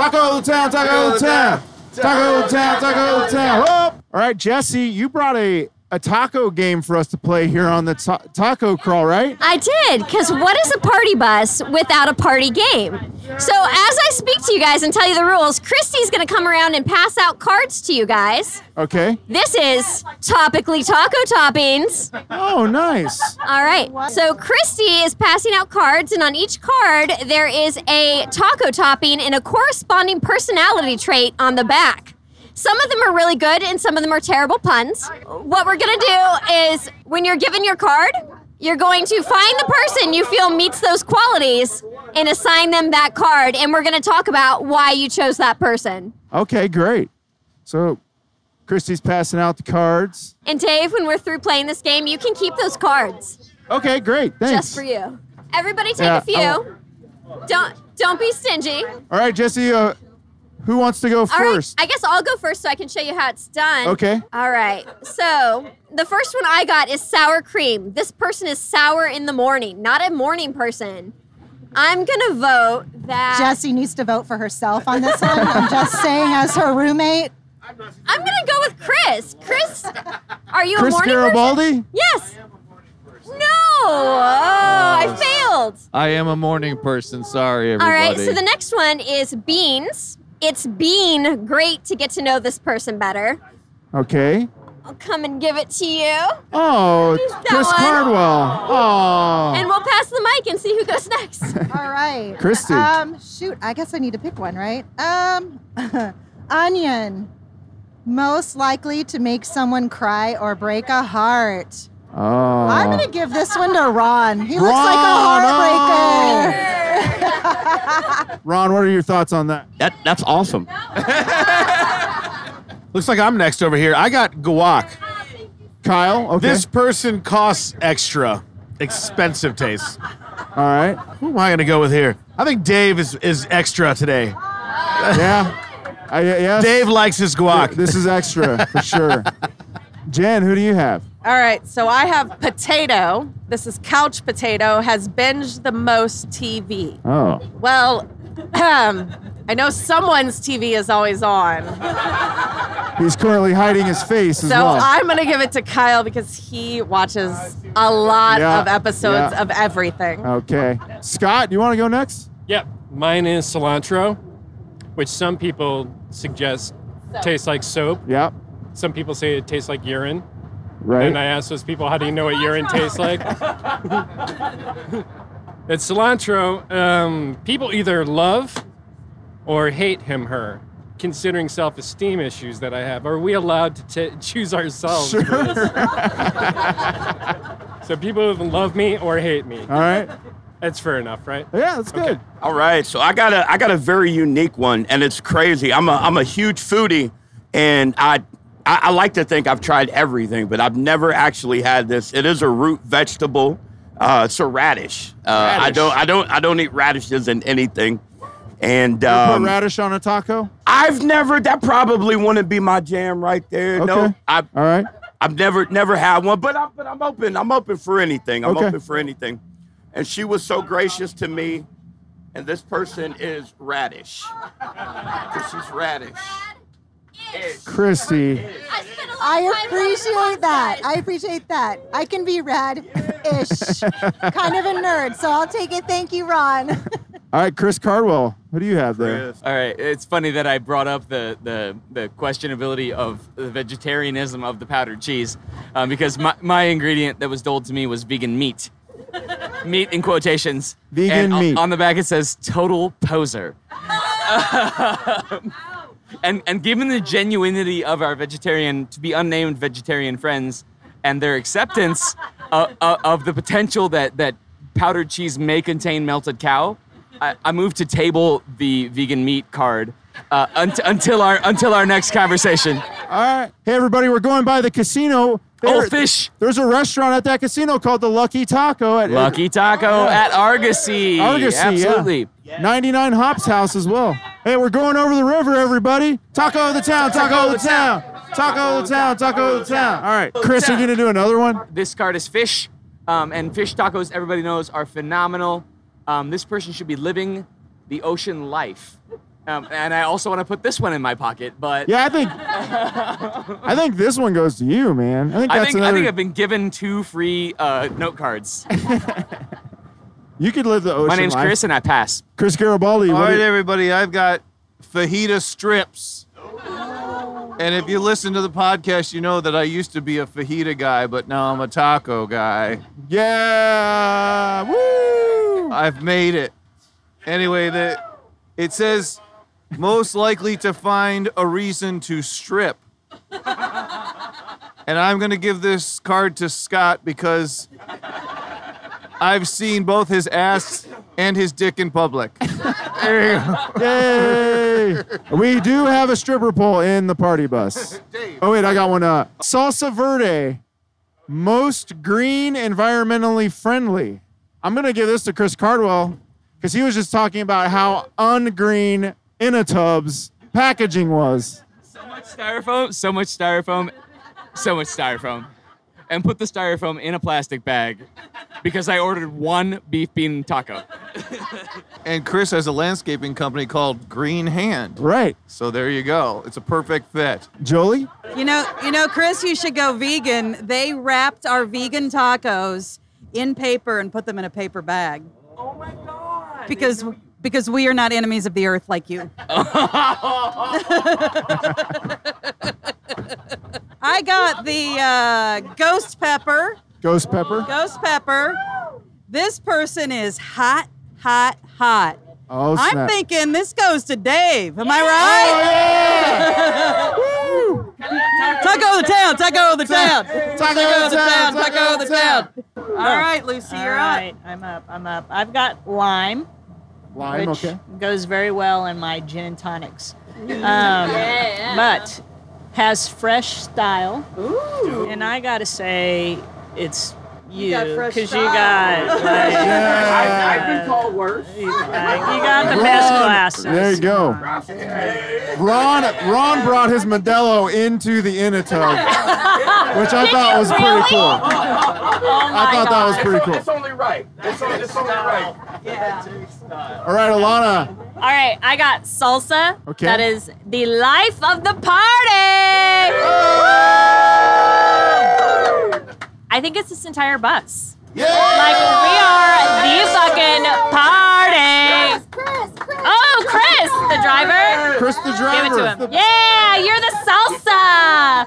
Taco town, taco town, taco town, taco town. All right, Jesse, you brought a, a taco game for us to play here on the ta- taco crawl, right? I did, because what is a party bus without a party game? So, as I speak to you guys and tell you the rules, Christy's going to come around and pass out cards to you guys. Okay. This is topically taco toppings. Oh, nice. All right. So Christy is passing out cards, and on each card there is a taco topping and a corresponding personality trait on the back. Some of them are really good, and some of them are terrible puns. What we're gonna do is, when you're given your card, you're going to find the person you feel meets those qualities and assign them that card, and we're gonna talk about why you chose that person. Okay, great. So, Christy's passing out the cards. And Dave, when we're through playing this game, you can keep those cards. Okay, great. Thanks. Just for you. Everybody take Yeah, a few. Don't don't be stingy. All right, Jesse, uh, who wants to go All right, first? I guess I'll go first so I can show you how it's done. Okay. All right. So the first one I got is sour cream. This person is sour in the morning, not a morning person. I'm gonna vote that Jesse needs to vote for herself on this one. I'm just saying, as her roommate. I'm gonna go with Chris. Chris, are you Chris a morning person? Garibaldi? person? Yes. No. Oh, I failed. I am a morning person. Sorry, All everybody. right, so the next one is beans. It's been great to get to know this person better. Okay. I'll come and give it to you. Oh, Chris one. Cardwell. Oh. And we'll pass the mic and see who goes next. All right. Christy. Um, shoot, I guess I need to pick one, right? Um, onion. Most likely to make someone cry or break a heart. Oh. I'm gonna give this one to Ron. He looks like a heartbreaker. Ron, what are your thoughts on that? That that's awesome. Looks like I'm next over here. I got guac. Kyle, okay. This person costs extra. Expensive taste. All right. Who am I going to go with here? I think Dave is, is extra today. Yeah. I, yes. Dave likes his guac. This is extra for sure. Jen, who do you have? All right, so I have potato. This is couch potato. Has binged the most TV. Oh. Well, um, I know someone's TV is always on, He's currently hiding his face as so well. I'm gonna give it to Kyle because he watches a lot Yeah, of episodes yeah. of everything. okay. Scott, do you want to go next? Yep. Mine is cilantro, which some people suggest tastes like soap. Yep. Some people say it tastes like urine. Right. And I ask those people, how do you know what urine tastes like? it's cilantro. Um, people either love or hate him, her, considering self esteem issues that I have. Are we allowed to t- choose ourselves? Sure. so people either love me or hate me. All right. That's fair enough, right? Yeah, that's good. All right, so I got a I got a very unique one, and it's crazy. I'm a I'm a huge foodie, and I I, I like to think I've tried everything, but I've never actually had this. It is a root vegetable. Uh, it's a radish. Uh, I don't I don't I don't eat radishes in anything, and um, put radish on a taco. I've never. That probably wouldn't be my jam right there. No, Okay. I. All right. I've never never had one, but I'm but I'm open. I'm open for anything. I'm Okay. open for anything. And she was so gracious to me. And this person is radish. Radish. 'Cause she's Radish. Christy. I appreciate that. I appreciate that. I can be rad-ish, kind of a nerd, so I'll take it. Thank you, Ron. All right, Chris Cardwell. What do you have there? All right, it's funny that I brought up the the, the questionability of the vegetarianism of the powdered cheese, um, because my, my ingredient that was told to me was vegan meat, meat in quotations. Vegan and on- meat. On the back it says total poser. and and given the genuinity of our vegetarian to be unnamed vegetarian friends and their acceptance of, of the potential that that powdered cheese may contain melted cow, I, I moved to table the vegan meat card uh, unt- until our until our next conversation. All right. Hey, everybody, we're going by the casino. Oh, fish. There's a restaurant at that casino called the Lucky Taco. At, Lucky Taco at Argosy. Argosy, Absolutely. Yeah. 99 Hops House as well. Hey, we're going over the river, everybody. Taco of the town, taco of the town. Taco of the town, taco of the town. All right. Chris, are you going to do another one? This card is fish, um, and fish tacos, everybody knows, are phenomenal. Um, this person should be living the ocean life. Um, and I also want to put this one in my pocket, but Yeah, I think I think this one goes to you, man. I think I that's think, I think I've been given two free uh, note cards. you could live the ocean My name's life. Chris, and I pass. Chris Garibaldi. All what do right, you- everybody, I've got fajita strips. And if you listen to the podcast, you know that I used to be a fajita guy, but now I'm a taco guy. Yeah. Woo! I've made it. Anyway, the it says most likely to find a reason to strip. And I'm going to give this card to Scott because I've seen both his ass and his dick in public. There you go. Yay! we do have a stripper pole in the party bus. Oh wait, I got one. Uh, Salsa Verde, most green, environmentally friendly. I'm gonna give this to Chris Cardwell because he was just talking about how ungreen In a Tub's packaging was. So much styrofoam, so much styrofoam, so much styrofoam. And put the styrofoam in a plastic bag because I ordered one beef bean taco. And Chris has a landscaping company called Green Hand. Right. So there you go. It's a perfect fit. Jolie? You know, you know, Chris, you should go vegan. They wrapped our vegan tacos in paper and put them in a paper bag. Oh my god! Because because we are not enemies of the earth like you. I got the uh, ghost pepper. Ghost pepper. Ghost pepper. This person is hot, hot, hot. Oh, snap. I'm thinking this goes to Dave. Am I right? Taco of the town, taco of the town. Taco of the town, taco of the town. All right, Lucy, you're All up. right, I'm up. I'm up. I've got lime. Lime, which okay. goes very well in my gin and tonics. Um, Yeah. But has fresh style. Ooh. And I gotta say, it's you got fresh because you style. got. Like, I, I've been called worse. You, like, you got the best glasses. There you go. Ron Ron brought his Modelo into the In a Tub, which I thought was pretty cool. Oh I thought that was pretty cool. It's only right. It's only, it's only right. All right, Alana. All right, I got salsa. Okay. That is the life of the party. I think it's this entire bus. Yeah! Like we are the fucking party. Oh, Chris, the driver? Chris the driver. Give it to him. Yeah, you're the salsa.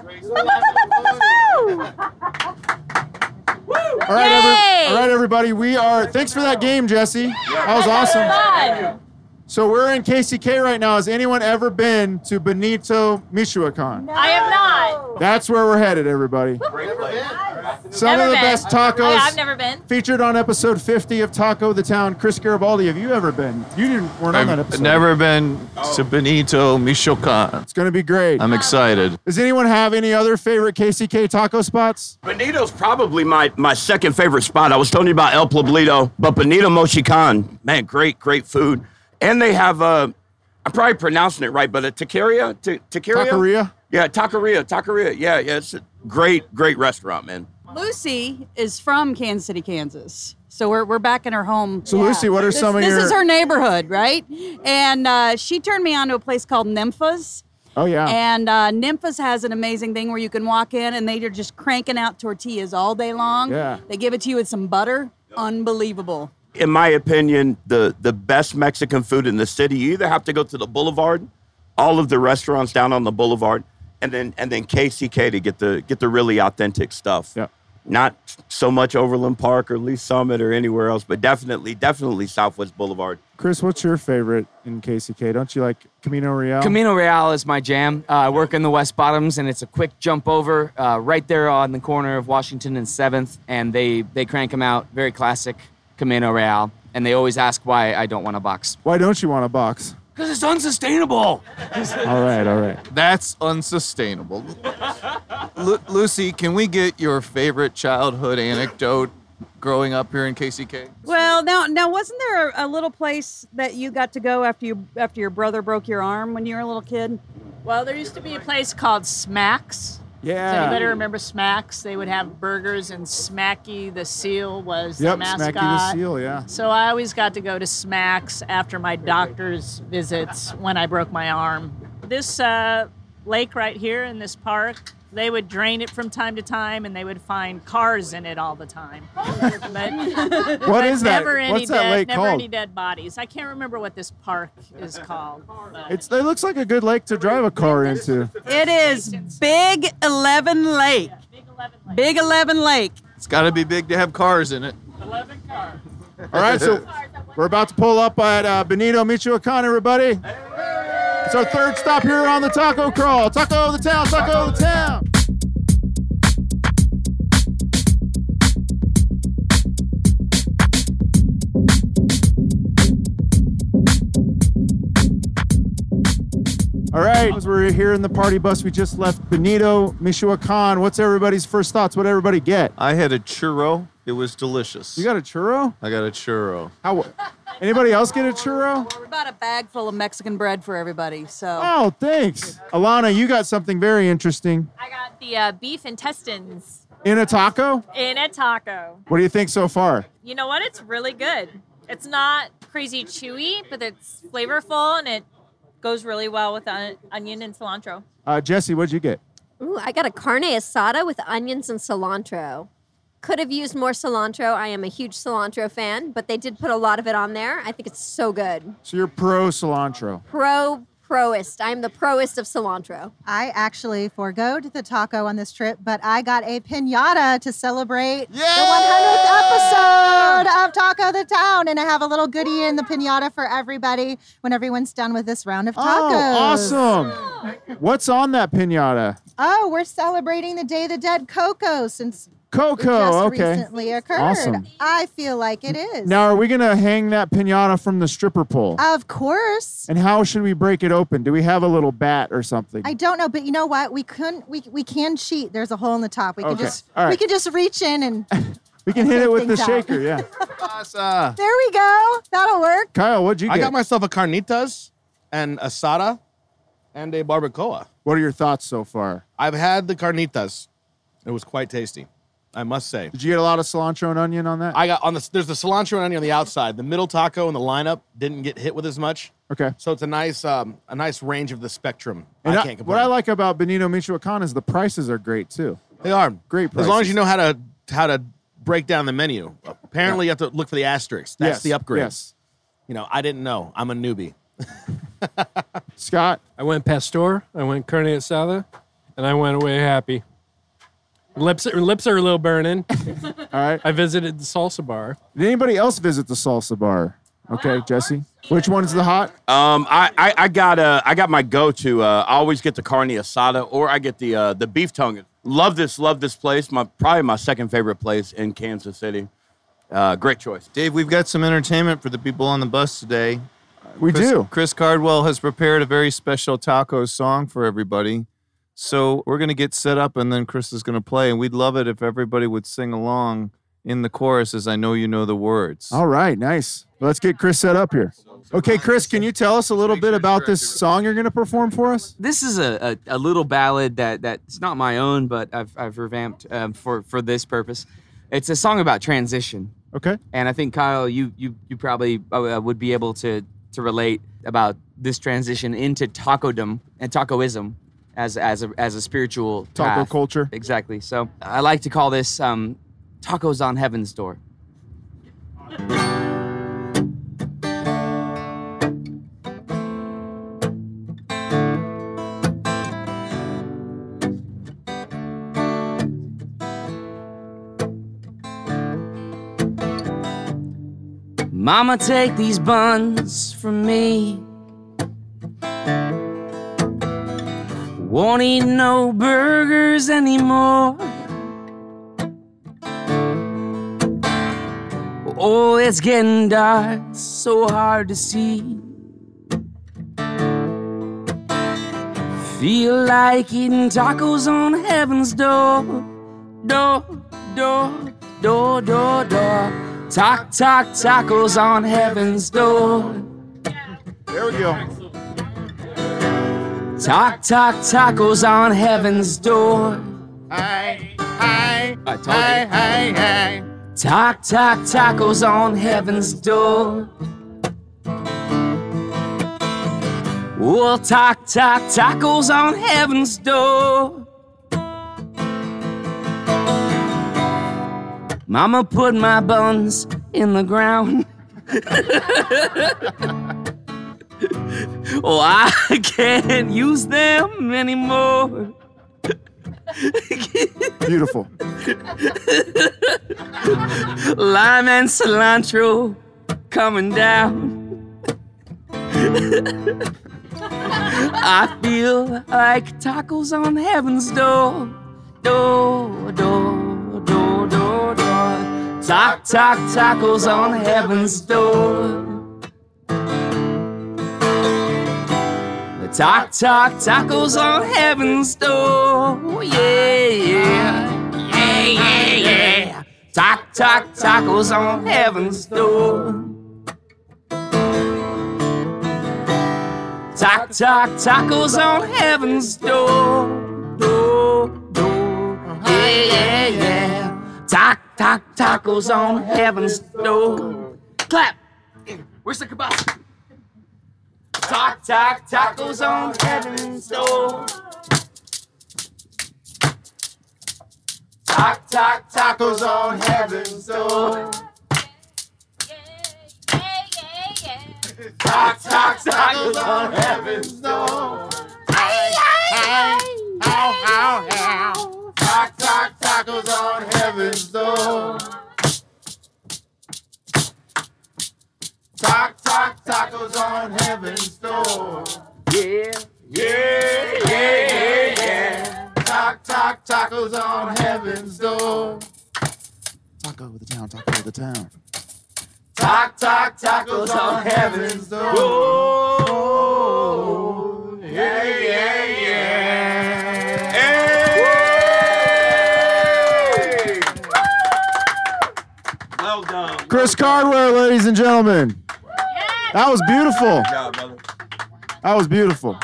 All right, every, all right, everybody. We are. Thanks for that game, Jesse. That was awesome. So we're in KCK right now. Has anyone ever been to Benito Michoacan? I have not. That's where we're headed, everybody. Some Never of the been. best tacos. Oh, I've never been. Featured on episode 50 of Taco the Town. Chris Garibaldi, have you ever been? You didn't weren't on that I've episode. never been to Benito Michoacan. It's going to be great. I'm excited. Does anyone have any other favorite KCK taco spots? Benito's probably my, my second favorite spot. I was telling you about El Pueblito, but Benito Michoacan, man, great, great food. And they have, uh, I'm probably pronouncing it right, but a taqueria? Ta- taqueria? Taqueria? Yeah, taqueria, taqueria. Yeah, yeah, it's a great, great restaurant, man. Lucy is from Kansas City, Kansas. So we're, we're back in her home. So, Lucy, what are This, some of this your- is her neighborhood, right? And uh, she turned me on to a place called Nympha's. Oh, yeah. And uh, Nympha's has an amazing thing where you can walk in and they are just cranking out tortillas all day long. Yeah. They give it to you with some butter. Unbelievable. In my opinion, the, the best Mexican food in the city, you either have to go to the boulevard, all of the restaurants down on the boulevard, and then and then KCK to get the get the really authentic stuff. Yeah. Not so much Overland Park or Lee Summit or anywhere else, but definitely, definitely Southwest Boulevard. Chris, what's your favorite in KCK? Don't you like Camino Real? Camino Real is my jam. Uh, I work in the West Bottoms, and it's a quick jump over uh, right there on the corner of Washington and Seventh. And they they crank them out, very classic Camino Real. And they always ask why I don't want a box. Why don't you want a box? Because it's unsustainable. All right, all right. That's unsustainable. Lu- Lucy, can we get your favorite childhood anecdote growing up here in KCK? Well, now, now, wasn't there a, a little place that you got to go after you after your brother broke your arm when you were a little kid? Well, there used to be a place called Smacks. Does Yeah. anybody remember Smacks? They would have burgers, and Smacky the seal was Yep, the mascot. Smacky the seal, yeah. So I always got to go to Smacks after my doctor's visits when I broke my arm. This uh, lake right here in this park, they would drain it from time to time, and they would find cars in it all the time. but What but is that? Never any What's that dead, lake never called? any dead bodies. I can't remember what this park is called. It's it looks like a good lake to drive a car into. It is Big Eleven Lake. Big Eleven Lake. It's got to be big to have cars in it. Eleven cars. All right, so we're about to pull up at uh, Benito Michoacan, everybody. It's our third stop here on the Taco Crawl. Taco of the town, taco of the town. All right, as we're here in the party bus, we just left Benito Michoacan. What's everybody's first thoughts? What everybody get? I had a churro. It was delicious. You got a churro? I got a churro. How? Anybody else get a churro? We bought a bag full of Mexican bread for everybody. So Oh, thanks. Alana, you got something very interesting I got the uh, beef intestines in a taco. in a taco. What do you think so far? You know what? It's really good. It's not crazy chewy, but it's flavorful and it goes really well with on- onion and cilantro. Uh, Jesse, what'd you get? Ooh, I got a carne asada with onions and cilantro. Could have used more cilantro. I am a huge cilantro fan, but they did put a lot of it on there. I think it's so good. So you're pro cilantro. Pro proist. I'm the proist of cilantro. I actually foregoed the taco on this trip, but I got a pinata to celebrate the 100th episode of Taco the Town. And I have a little goodie in the pinata for everybody when everyone's done with this round of oh, tacos. Oh, awesome. What's on that pinata? Oh, we're celebrating the Day of the Dead Coco since Coco, it just okay. recently occurred. Awesome. I feel like it is. Now, are we going to hang that pinata from the stripper pole? Of course. And how should we break it open? Do we have a little bat or something? I don't know, but you know what? We couldn't. We, we can cheat. There's a hole in the top. We can Okay, just all right. we can just reach in and we can hit it with the out. shaker, yeah. Awesome. there we go. That'll work. Kyle, what'd you get? I got myself a carnitas and asada and a barbacoa. What are your thoughts so far? I've had the carnitas. It was quite tasty, I must say. Did you get a lot of cilantro and onion on that? I got on the there's the cilantro and onion on the outside. The middle taco and the lineup didn't get hit with as much. Okay. So it's a nice um, a nice range of the spectrum. And I I- can't complain. what I like about Benito Michoacan is the prices are great too. They are great. As long as you know how to how to break down the menu. Apparently, you have to look for the asterisks. That's Yes, the upgrade. yes. You know, I didn't know. I'm a newbie. Scott? I went pastor, I went carne asada, and I went away happy. Lips, lips are a little burning. All right. I visited the salsa bar. Did anybody else visit the salsa bar? Okay, Jesse. Which one's the hot? Um, I, I, I got uh, I got my go-to. Uh, I always get the carne asada, or I get the uh, the beef tongue. Love this, love this place. My probably my second favorite place in Kansas City. Uh, great choice. Dave, we've got some entertainment for the people on the bus today. We Chris, do. Chris Cardwell has prepared a very special taco song for everybody. So we're going to get set up and then Chris is going to play. And we'd love it if everybody would sing along in the chorus as I know you know the words. All right, nice. Let's get Chris set up here. Okay, Chris, can you tell us a little bit about this song you're going to perform for us? This is a, a, a little ballad that that's not my own, but I've, I've revamped um, for for this purpose. It's a song about transition. Okay. And I think Kyle, you you you probably uh, would be able to to relate about this transition into tacodom and tacoism as as a as a spiritual Taco path. culture. Exactly. So I like to call this um, tacos on heaven's door. Mama, take these buns from me. Won't eat no burgers anymore. Oh, it's getting dark, so hard to see. Feel like eating tacos on heaven's door. Door, door, door, door, door. Talk, talk, tacos on heaven's door. There we go. Talk, talk, tacos on heaven's door. Hi, hi, I told hi, you. hi, hi. Talk, talk, tacos on heaven's door. We'll talk, talk, tacos on heaven's door. Mama put my buns in the ground. oh, I can't use them anymore. Beautiful. Lime and cilantro coming down. I feel like tacos on heaven's door. Door, door, door, door, door. Talk, talk, tacos on heaven's door. Talk, talk, tacos on heaven's door. Yeah, yeah, yeah, yeah, yeah. Talk, talk, tacos on heaven's door. Talk, talk, tacos on heaven's door. Door, door. Yeah, yeah, yeah. Talk, talk, tacos on heaven's door. Clap. Where's the kibasa? Talk, talk, tacos on heaven's door. Talk, talk, tacos on heaven's door. Talk, talk, tacos on heaven's door. Talk, talk, tacos on heaven's door. Talk, talk, tacos on heaven's door. Yeah, yeah, yeah, yeah, yeah. Talk, talk, tacos on heaven's door. Taco of the town, taco of the town. Talk, talk, tacos on heaven's door. Yeah, yeah, yeah. Well done. Chris Cardwell, ladies and gentlemen. That was beautiful. Good job, brother. That was beautiful.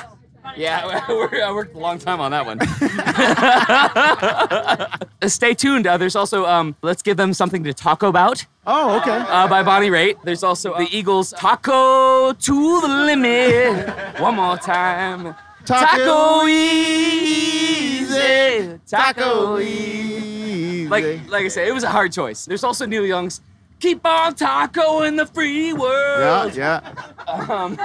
Yeah, I worked a long time on that one. Stay tuned. Uh, there's also um, Let's Give Them Something to Talk About. Oh, okay. Uh, by Bonnie Raitt. There's also the Eagles' Taco to the Limit. One more time. Taco easy. Taco easy. Like, like I said, it was a hard choice. There's also Neil Young's Keep on taco in the free world. yeah. Um,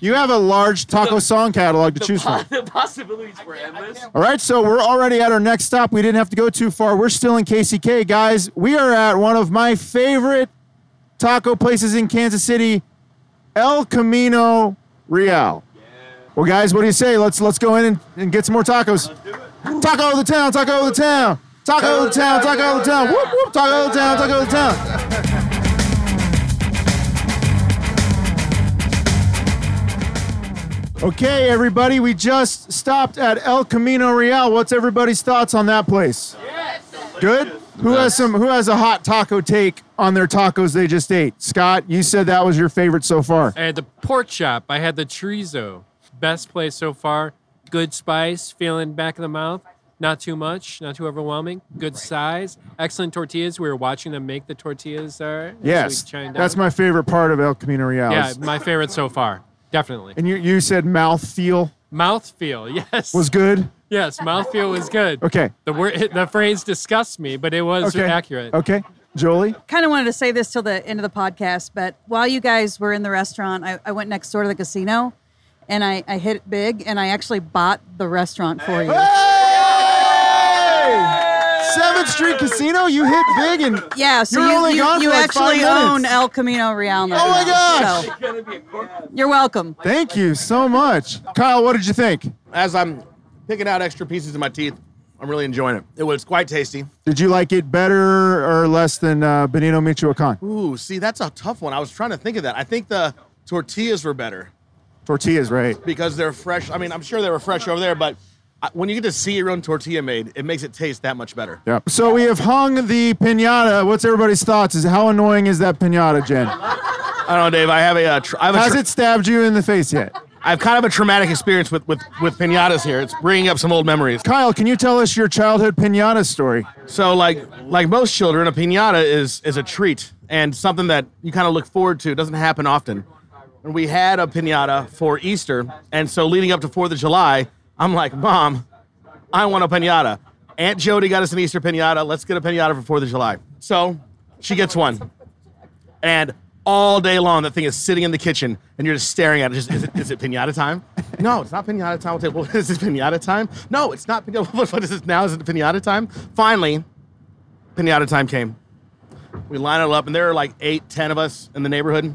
You have a large taco song catalog to choose from. the possibilities were endless. All right, so we're already at our next stop. We didn't have to go too far. We're still in KCK, guys. We are at one of my favorite taco places in Kansas City, El Camino Real. Well, guys, what do you say? Let's let's go in and, and get some more tacos. Taco of the town, taco of the town, taco of the town, taco of the town. Whoop whoop, taco of the town, taco of the town. Okay, everybody, we just stopped at El Camino Real. What's everybody's thoughts on that place? Yes. Good. Who has some? Who has a hot taco take on their tacos they just ate? Scott, you said that was your favorite so far. I had the pork chop. I had the chorizo. Best place so far. Good spice, feeling back of the mouth. Not too much, not too overwhelming. Good size. Excellent tortillas. We were watching them make the tortillas there. Yes, that's my favorite part of El Camino Real. Yeah, my favorite so far. Definitely. And you you said mouth feel mouth feel. yes. was good. Yes, mouthfeel was good. Okay. The word, the phrase disgusts me, but it was Okay. accurate. Okay, Jolie. kind of wanted to say this till the end of the podcast, but while you guys were in the restaurant, I, I went next door to the casino and I, I hit it big and I actually bought the restaurant for you. Seventh Street Casino, you hit big and Yeah, so you were you, only you, gone you for like actually five own minutes. El Camino Real now. Oh my gosh! So, you're welcome. Thank you so much, Kyle. What did you think? As I'm picking out extra pieces of my teeth, I'm really enjoying it. It was quite tasty. Did you like it better or less than uh, Benito Michoacan? Ooh, see, that's a tough one. I was trying to think of that. I think the tortillas were better Tortillas, right? because they're fresh. I mean, I'm sure they were fresh over there, but I- when you get to see your own tortilla made, it makes it taste that much better. Yep. So we have hung the pinata. What's everybody's thoughts? Is how annoying is that pinata, Jen? I don't know, Dave. I have a. Uh, tr- I have a Has it stabbed you in the face yet? I have kind of a traumatic experience with, with, with pinatas here. It's bringing up some old memories. Kyle, can you tell us your childhood pinata story? So, like like most children, a pinata is is a treat and something that you kind of look forward to. It doesn't happen often. And we had a pinata for Easter, and so leading up to Fourth of July, I'm like, Mom, I want a pinata. Aunt Jody got us an Easter pinata. Let's get a pinata for Fourth of July. So she gets one, and all day long that thing is sitting in the kitchen, and you're just staring at it. Just is it, is it pinata time? No, it's not pinata time. Well, well, is it pinata time? No, it's not. pinata- What, what is it now? Is it pinata time? Finally, pinata time came. We line it up, and there are like eight, ten of us in the neighborhood.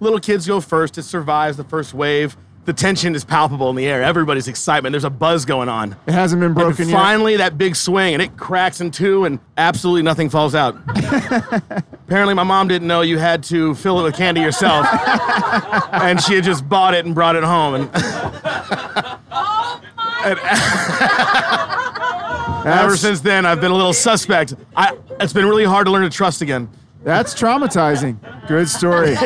Little kids go first. It survives the first wave. The tension is palpable in the air. Everybody's excitement. There's a buzz going on. It hasn't been broken and yet. finally, that big swing, and it cracks in two, and absolutely nothing falls out. Apparently, my mom didn't know you had to fill it with candy yourself, and she had just bought it and brought it home. And, oh and ever since then, I've been a little suspect. I, it's been really hard to learn to trust again. That's traumatizing. Good story.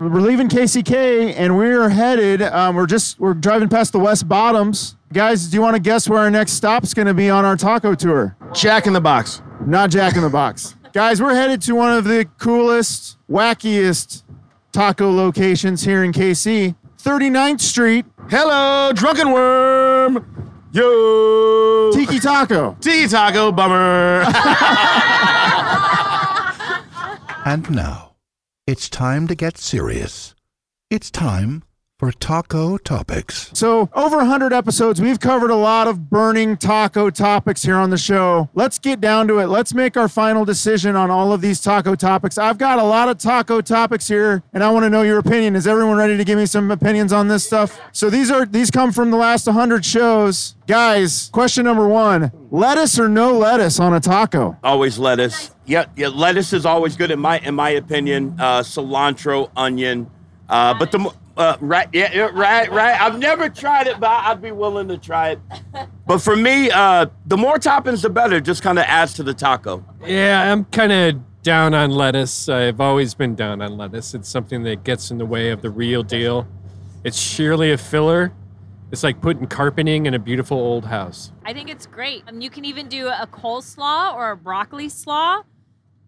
we're leaving KCK and we're headed. Um, we're just we're driving past the West Bottoms. Guys, do you want to guess where our next stop's going to be on our taco tour? Jack in the Box. Not Jack in the Box. Guys, we're headed to one of the coolest, wackiest taco locations here in KC. 39th Street. Hello, Drunken Worm. Yo. Tiki Taco. Tiki Taco, bummer. And now, it's time to get serious. It's time for Taco Topics. So, over 100 episodes, we've covered a lot of burning taco topics here on the show. Let's get down to it. Let's make our final decision on all of these taco topics. I've got a lot of taco topics here, and I want to know your opinion. Is everyone ready to give me some opinions on this stuff? So, these are these come from the last 100 shows. Guys, question number 1, lettuce or no lettuce on a taco? Always lettuce. Yeah, yeah. Lettuce is always good in my in my opinion. Uh, cilantro, onion. Uh, but the mo- uh, right, yeah, yeah, right, right. I've never tried it, but I'd be willing to try it. But for me, uh, the more toppings, the better. Just kind of adds to the taco. Yeah, I'm kind of down on lettuce. I've always been down on lettuce. It's something that gets in the way of the real deal. It's sheerly a filler. It's like putting carpeting in a beautiful old house. I think it's great. Um, you can even do a coleslaw or a broccoli slaw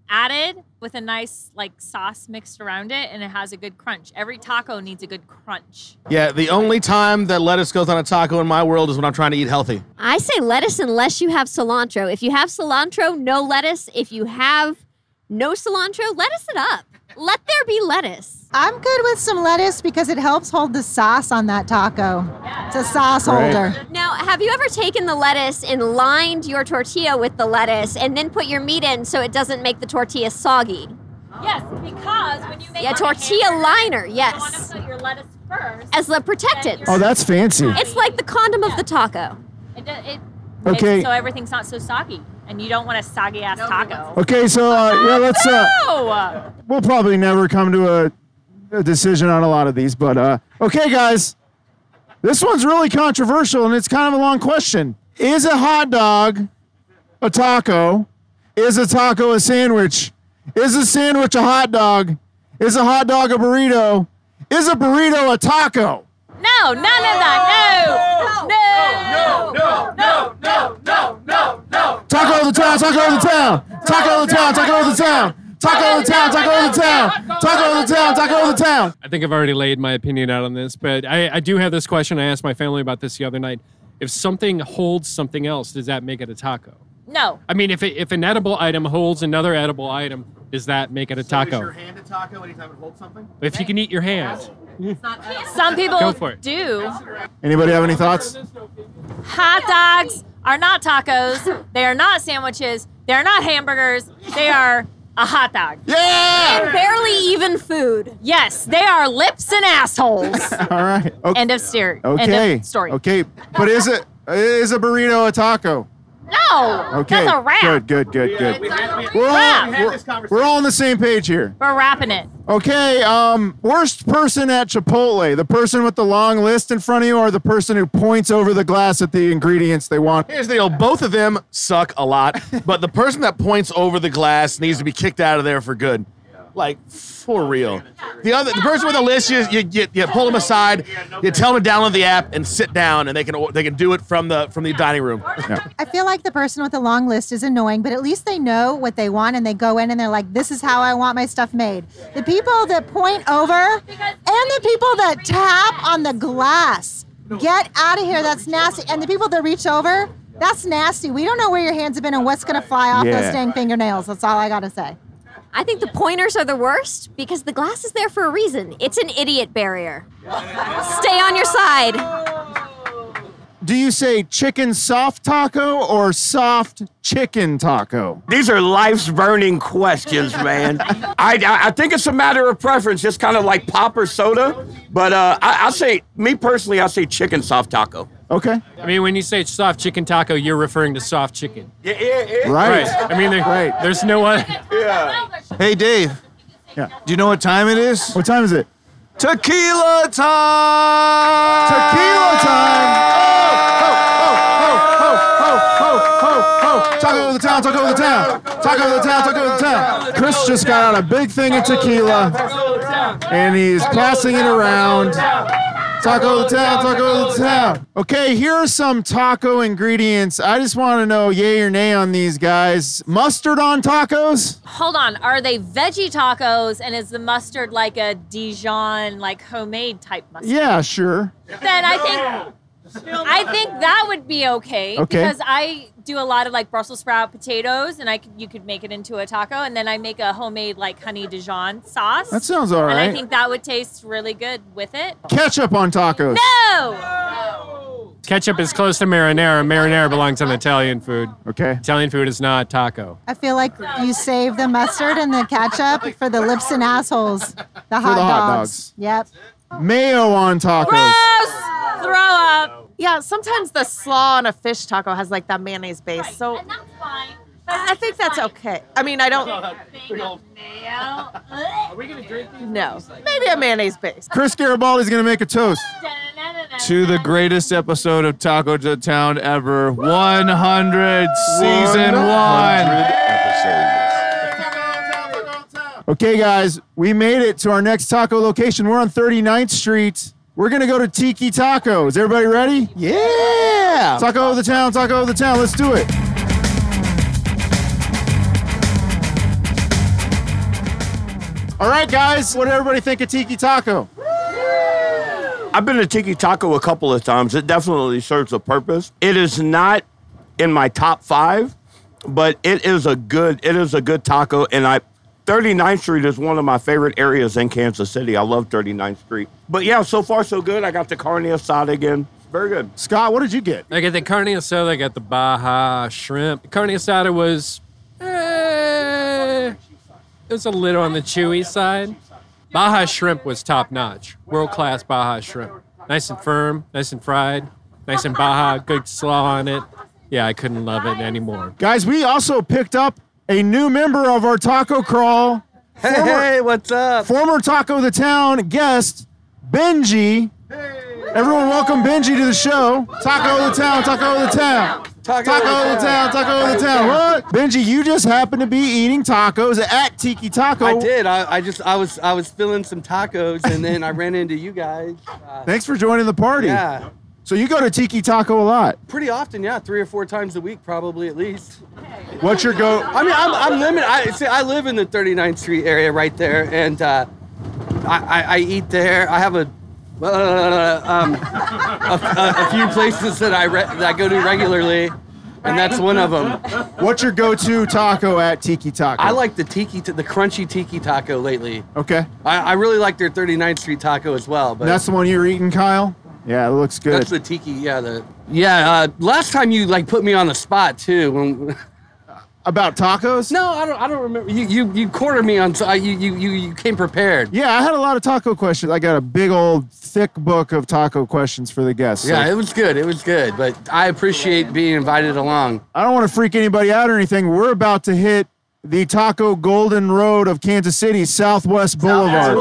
added with a nice like sauce mixed around it and it has a good crunch. Every taco needs a good crunch. yeah, the only time that lettuce goes on a taco in my world is when I'm trying to eat healthy. I say lettuce unless you have cilantro. If you have cilantro, no lettuce. If you have No cilantro? Lettuce it up. Let there be lettuce. I'm good with some lettuce because it helps hold the sauce on that taco. It's a sauce Right. holder. Now, have you ever taken the lettuce and lined your tortilla with the lettuce and then put your meat in so it doesn't make the tortilla soggy? Yes, because when you make Yeah, tortilla hamburger, liner, You yes. want to put your lettuce first. As the protectant. Oh, that's fancy. It's like the condom of the taco. It, do- it Okay. so everything's not so soggy, and you don't want a soggy ass taco. Okay, so uh, yeah, let's. Uh, we'll probably never come to a, a decision on a lot of these, but uh, okay, guys, this one's really controversial and it's kind of a long question. Is a hot dog a taco? Is a taco a sandwich? Is a sandwich a hot dog? Is a hot dog a burrito? Is a burrito a taco? No, none of that. No, no, no, no, no, no, no, no. Taco of the town, taco of the town, taco of the town, taco of the town, taco of the town, taco of the town, taco of the town, taco of the town. I think I've already laid my opinion out on this, but I, I do have this question. I asked my family about this the other night. If something holds something else, does that make it a taco? No. I mean, if it, if an edible item holds another edible item, does that make it a taco? Is your hand a taco anytime it holds something? If you can eat your hand. Some people Go for it. do. Anybody have any thoughts? Hot dogs are not tacos. They are not sandwiches. They are not hamburgers. They are a hot dog. Yeah! And barely even food. Yes, they are lips and assholes. All right. Okay. End of story. Okay. End of story. Okay. But is it is a burrito a taco? No. Okay. That's a wrap. Good, good, good, good. We're all, Wrap. we're, we're all on the same page here. We're wrapping it. Okay, um, worst person at Chipotle, the person with the long list in front of you or the person who points over the glass at the ingredients they want? Here's the deal. Both of them suck a lot, but the person that points over the glass needs to be kicked out of there for good. Like, for real. The other, the person with the list, you, you, you, you pull them aside, you tell them to download the app and sit down, and they can they can do it from the from the dining room. I feel like the person with the long list is annoying, but at least they know what they want and they go in and they're like, this is how I want my stuff made. The people that point over and the people that tap on the glass, get out of here. That's nasty. And the people that reach over, that's nasty. We don't know where your hands have been and what's going to fly off Yeah. those dang fingernails. That's all I got to say. I think the pointers are the worst because the glass is there for a reason. It's an idiot barrier. Stay on your side. Do you say chicken soft taco or soft chicken taco? These are life's burning questions, man. I, I I think it's a matter of preference, just kind of like pop or soda. But uh, I, I say, me personally, I say chicken soft taco. Okay. I mean, when you say soft chicken taco, you're referring to soft chicken. Yeah, yeah, yeah. Right. I mean, there, there's no one. Yeah. Hey, Dave. Yeah. Do you know what time it is? What time is it? Tequila time! Tequila time! Oh, ho ho ho ho ho ho! Taco of the town, taco of the town, taco of the town, taco of the town. Chris just got out a big thing of tequila, and he's passing it around. Taco of the town, taco of the town. Okay, here are some taco ingredients. I just want to know yay or nay on these guys. Mustard on tacos? Hold on. Are they veggie tacos and is the mustard like a Dijon, like homemade type mustard? Yeah, sure. Then I think I think that would be okay, Okay. because I do a lot of like Brussels sprout potatoes, and I could you could make it into a taco, and then I make a homemade like honey Dijon sauce. That sounds all right. And I think that would taste really good with it. Ketchup on tacos. No. Ketchup is close to marinara. Marinara belongs on Italian food. Okay. Italian food is not taco. I feel like you save the mustard and the ketchup for the lips and assholes, the hot, the hot dogs. Yep. Mayo on tacos. Gross. Throw up. Yeah, sometimes the slaw on a fish taco has like that mayonnaise base. So And that's fine. I I think that's okay. I mean, I don't. Are we gonna drink these? No, maybe a mayonnaise base. Chris Garibaldi's going to make a toast. To the greatest episode of Taco to Town ever 100 season 1. Okay, guys, we made it to our next taco location. We're on 39th Street. We're gonna go to Tiki Taco. Is Everybody ready? Yeah! Taco of the town, taco of the town. Let's do it. All right, guys. What did everybody think of Tiki Taco? I've been to Tiki Taco a couple of times. It definitely serves a purpose. It is not in my top five, but it is a good it is a good taco, and I 39th Street is one of my favorite areas in Kansas City. I love 39th Street. But yeah, so far so good. I got the carne asada again. Very good. Scott, what did you get? I got the carne asada. I got the Baja shrimp. The carne asada was, eh, it was a little on the chewy side. Baja shrimp was top notch, world class Baja shrimp. Nice and firm, nice and fried, nice and Baja, good slaw on it. Yeah, I couldn't love it anymore. Guys, we also picked up a new member of our taco crawl. Hey, what's up? Former Taco of the Town guest, Benji. Hey. Everyone, welcome Benji to the show. Taco of the Town, Taco of the Town. Taco, of the Town, Taco of the Town. What? Benji, you just happened to be eating tacos at Tiki Taco. I did. I, I just I was I was filling some tacos and then I ran into you guys. Uh, Thanks for joining the party. Yeah. So you go to Tiki Taco a lot. Pretty often, yeah, three or four times a week, probably at least. What's your go? I mean, I'm, I'm limited. I see. I live in the 39th Street area right there, and uh, I, I, I eat there. I have a uh, um, a, a, a few places that I re- that I go to regularly, and that's one of them. What's your go-to taco at Tiki Taco? I like the tiki, t- the crunchy tiki taco lately. Okay. I, I really like their 39th Street taco as well. But That's the one you're eating, Kyle. Yeah, it looks good. That's the tiki. Yeah, the yeah. Uh, last time you like put me on the spot too. When about tacos? No, I don't. I don't remember. You you you cornered me on. so I- You you you you came prepared. Yeah, I had a lot of taco questions. I got a big old thick book of taco questions for the guests. Yeah, So it was good. It was good. But I appreciate being invited along. I don't want to freak anybody out or anything. We're about to hit the Taco Golden Road of Kansas City, Southwest Boulevard.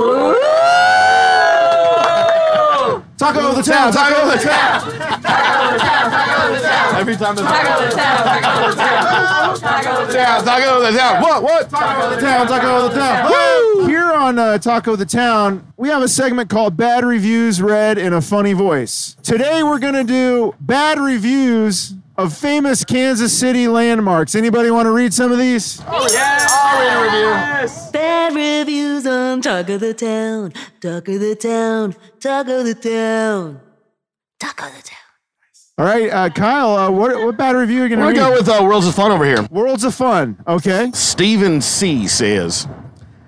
Taco the town, taco the town. Taco the town, taco the town. Every time the taco the town, taco the town, taco the town, taco the town. What? What? Taco the town, taco the town. Woo! Here on uh, Taco the Town, we have a segment called Bad Reviews Read in a Funny Voice. Today we're gonna do bad reviews of famous Kansas City landmarks. Anybody want to read some of these? Oh yeah, I'll read a review. Bad reviews on Talk of the Town, Talk of the Town, Talk of the Town. Talk of the Town. All right, uh, Kyle, uh, what, what bad review are you gonna We're read? gonna go with uh, Worlds of Fun over here. Worlds of Fun. Okay. Stephen C says,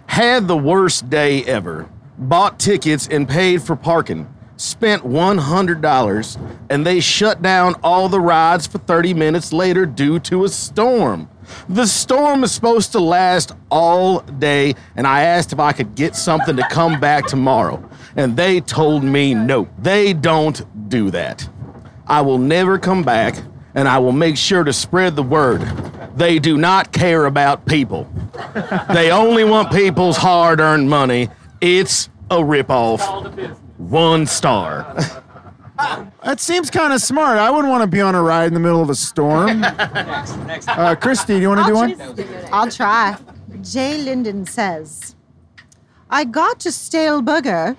had the worst day ever. Bought tickets and paid for parking. Spent $100 and they shut down all the rides for 30 minutes later due to a storm. The storm is supposed to last all day, and I asked if I could get something to come back tomorrow. And they told me no, they don't do that. I will never come back, and I will make sure to spread the word. They do not care about people. they only want people's hard earned money. It's a ripoff. One star. That seems kind of smart. I wouldn't want to be on a ride in the middle of a storm. Uh, Christy, do you want to do one? I'll try. Jay Linden says, I got a stale burger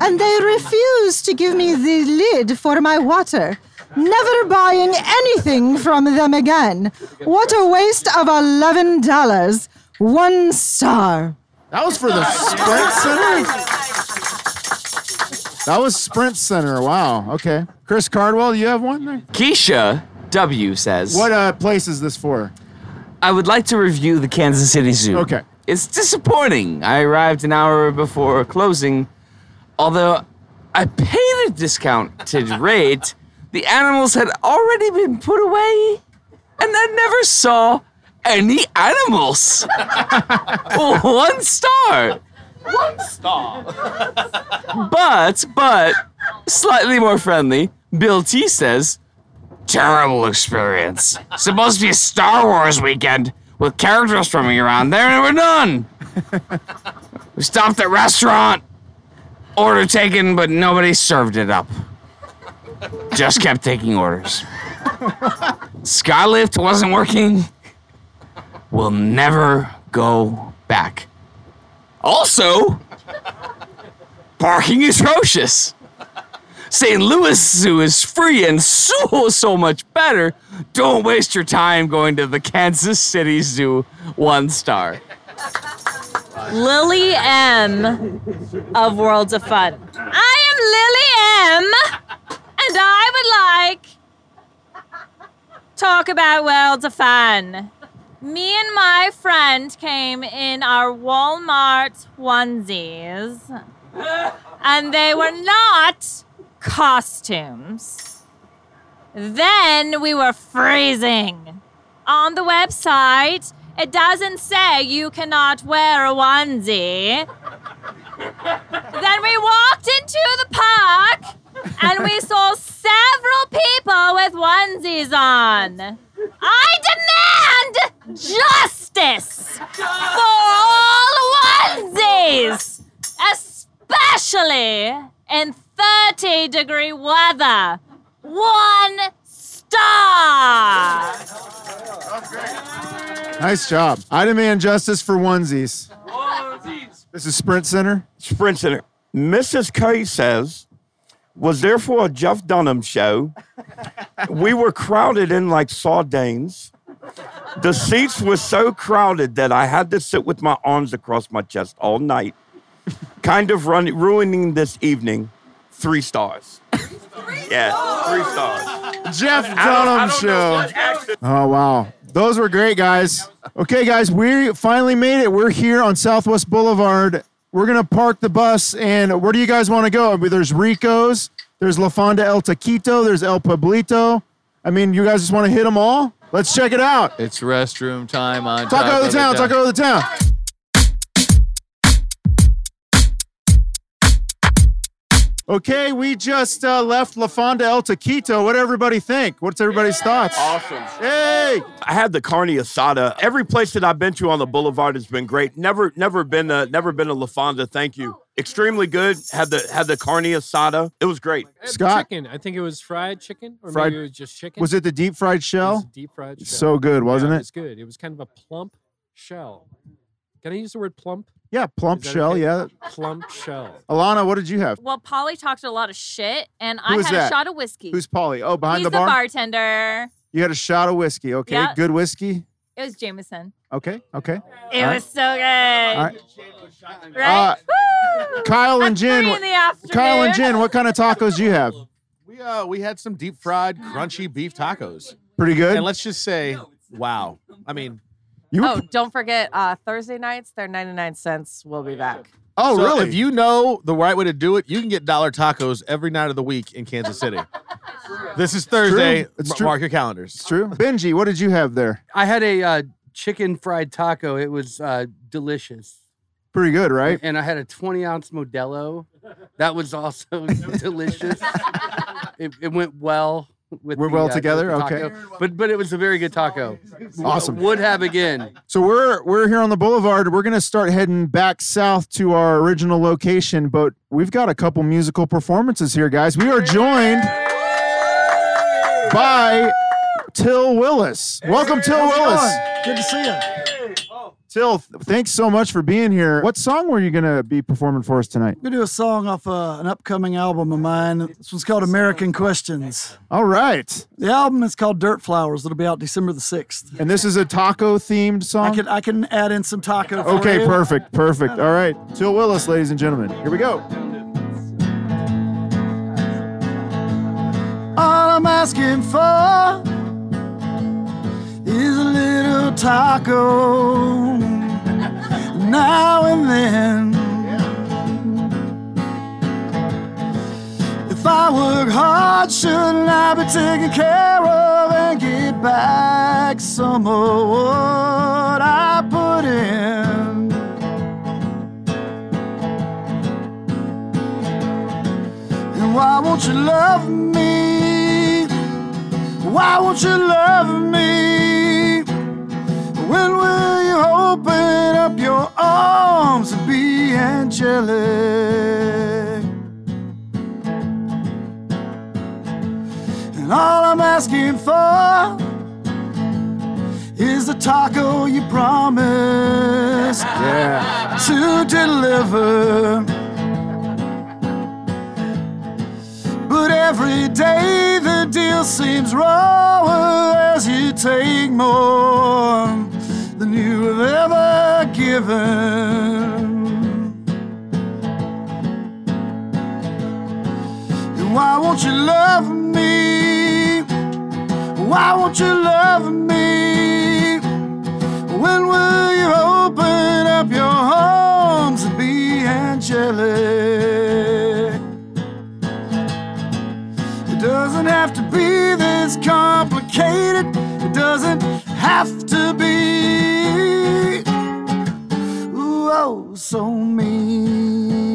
and they refused to give me the lid for my water. Never buying anything from them again. What a waste of $11. One star. That was for the Sprint Center? That was Sprint Center. Wow. Okay. Chris Cardwell, you have one there? Keisha W says, What uh, place is this for? I would like to review the Kansas City Zoo. Okay. It's disappointing. I arrived an hour before closing. Although I paid a discounted rate, the animals had already been put away, and I never saw any animals. One star. One star. But, but, slightly more friendly, Bill T says, terrible experience. Supposed to be a Star Wars weekend with characters roaming around. There and we're done. we stopped at restaurant, order taken, but nobody served it up. Just kept taking orders. Skylift wasn't working. We'll never go back. Also, parking atrocious. St. Louis Zoo is free and so, so much better. Don't waste your time going to the Kansas City Zoo one star. Lily M of Worlds of Fun. I am Lily M, and I would like talk about Worlds of Fun. Me and my friend came in our Walmart onesies, and they were not costumes. Then we were freezing. On the website, it doesn't say you cannot wear a onesie. then we walked into the park and we saw several people with onesies on. I demand justice for all onesies, especially in 30 degree weather. One star. Nice job. I demand justice for onesies. This is Sprint Center. Sprint Center. Mrs. Curry says, was there for a Jeff Dunham show. we were crowded in like sardines. The seats were so crowded that I had to sit with my arms across my chest all night, kind of run, ruining this evening. Three stars. Yeah, three stars. Jeff I don't- I Dunham Show. Oh, wow. Those were great, guys. Okay, guys, we finally made it. We're here on Southwest Boulevard. We're going to park the bus, and where do you guys want to go? I mean, there's Rico's, there's La Fonda El Taquito, there's El Pablito. I mean, you guys just want to hit them all? Let's check it out. It's restroom time on Taco of the town, taco of the town. Okay, we just uh, left La Fonda El Taquito. What do everybody think? What's everybody's thoughts? Awesome. Hey! I had the carne asada. Every place that I've been to on the boulevard has been great. Never, never been a, never been a La Fonda. Thank you. Extremely good. Had the had the carne asada. It was great. Scott? Chicken. I think it was fried chicken, or Fried- maybe it was just chicken. Was it the deep fried shell? deep fried shell. So good, wasn't Yeah, it? It's was good. It was kind of a plump shell. Can I use the word plump? Yeah, plump shell, okay? yeah. Plump shell. Alana, what did you have? Well, Polly talked a lot of shit, and Who I had that? a shot of whiskey. Who's Polly? Oh, behind He's the bar? bartender. You had a shot of whiskey. Okay, Yeah. good whiskey. It was Jameson. Okay, okay. It All was so good. All right. Right? Uh, Kyle and Jen. what- in the. Kyle and Jen, what kind of tacos do you have? We uh we had some deep fried crunchy beef tacos. Pretty good. And let's just say, wow. I mean, you oh, don't forget uh, Thursday nights. They're 99 cents. We'll be back. Oh, so really? If you know the right way to do it, you can get dollar tacos every night of the week in Kansas City. this is Thursday. True. It's M- true. Mark your calendars. It's true. Benji, what did you have there? I had a uh, chicken fried taco. It was uh, delicious. Pretty good, right? And I had a 20 ounce Modelo. That was also delicious. It, it went well with We're the, well uh, together? with the Okay. But but it was a very good taco. Awesome. Would have again. So we're we're here on the boulevard. We're gonna start heading back south to our original location, but we've got a couple musical performances here, guys. We are joined by Till Willis. Welcome, Till Willis. Good to see you. Till, thanks so much for being here. What song were you gonna be performing for us tonight? I'm gonna do a song off uh, an upcoming album of mine. This one's called American Questions. All right. The album is called Dirt Flowers. It'll be out December the sixth. And this is a taco themed song. I can I can add in some taco. for Okay, you. perfect, perfect. All right, Till Willis, ladies and gentlemen. Here we go. All I'm asking for is a little taco now and then. If I work hard, shouldn't I be taken care of and get back some of what I put in? And why won't you love me? Why won't you love me? When will you open up your arms and be angelic? And all I'm asking for is the taco you promised Yeah. to deliver. But every day the deal seems lower as you take more than you have ever given. And why won't you love me? Why won't you love me? When will you open up your arms and be angelic? It doesn't have to be this complicated. It doesn't have to be. So mean.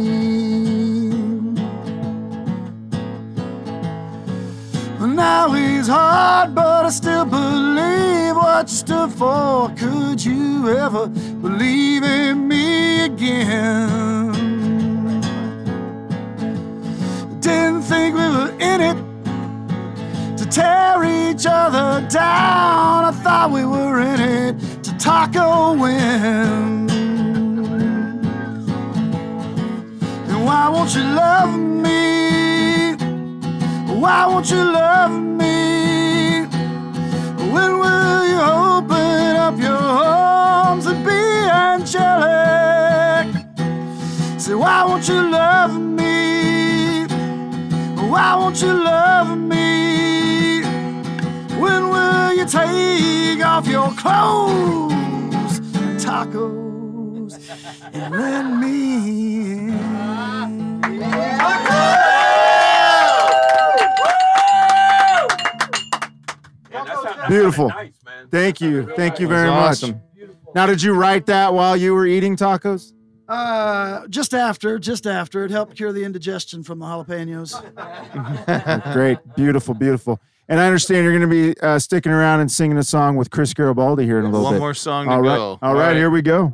Now he's hard, but I still believe what you stood for. Could you ever believe in me again? Didn't think we were in it to tear each other down. I thought we were in it to taco win. Why won't you love me? Why won't you love me? When will you open up your arms and be angelic? Say, why won't you love me? Why won't you love me? When will you take off your clothes tacos and let me Beautiful. Thank you. Thank you very much. awesome. Now, did you write that while you were eating tacos? Uh, just after, just after. It helped cure the indigestion from the jalapenos. Great. Beautiful. Beautiful. And I understand you're going to be uh, sticking around and singing a song with Chris Garibaldi here in a little One bit. more song to All right. go. All All right, right. here we go.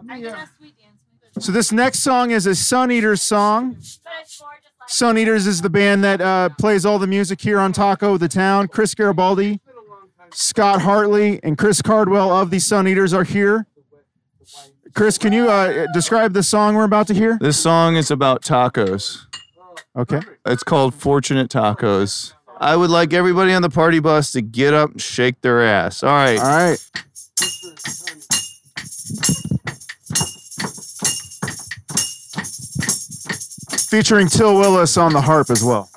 So this next song is a Sun Eaters song. Sun Eaters is the band that uh, plays all the music here on Taco the Town. Chris Garibaldi, Scott Hartley, and Chris Cardwell of the Sun Eaters are here. Chris, can you uh, describe the song we're about to hear? This song is about tacos. Okay. It's called Fortunate Tacos. I would like everybody on the party bus to get up and shake their ass. All right. All right. Featuring Till Willis on the harp as well.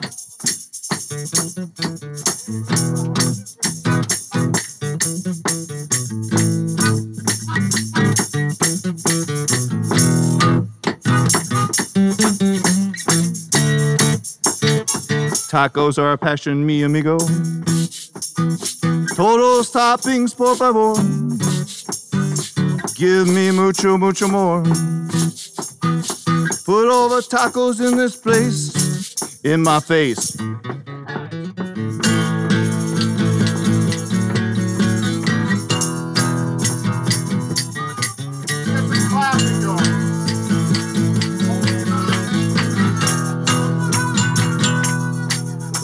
Tacos are a passion, mi amigo. Todos toppings, por favor. Give me mucho, mucho more. Put all the tacos in this place, in my face.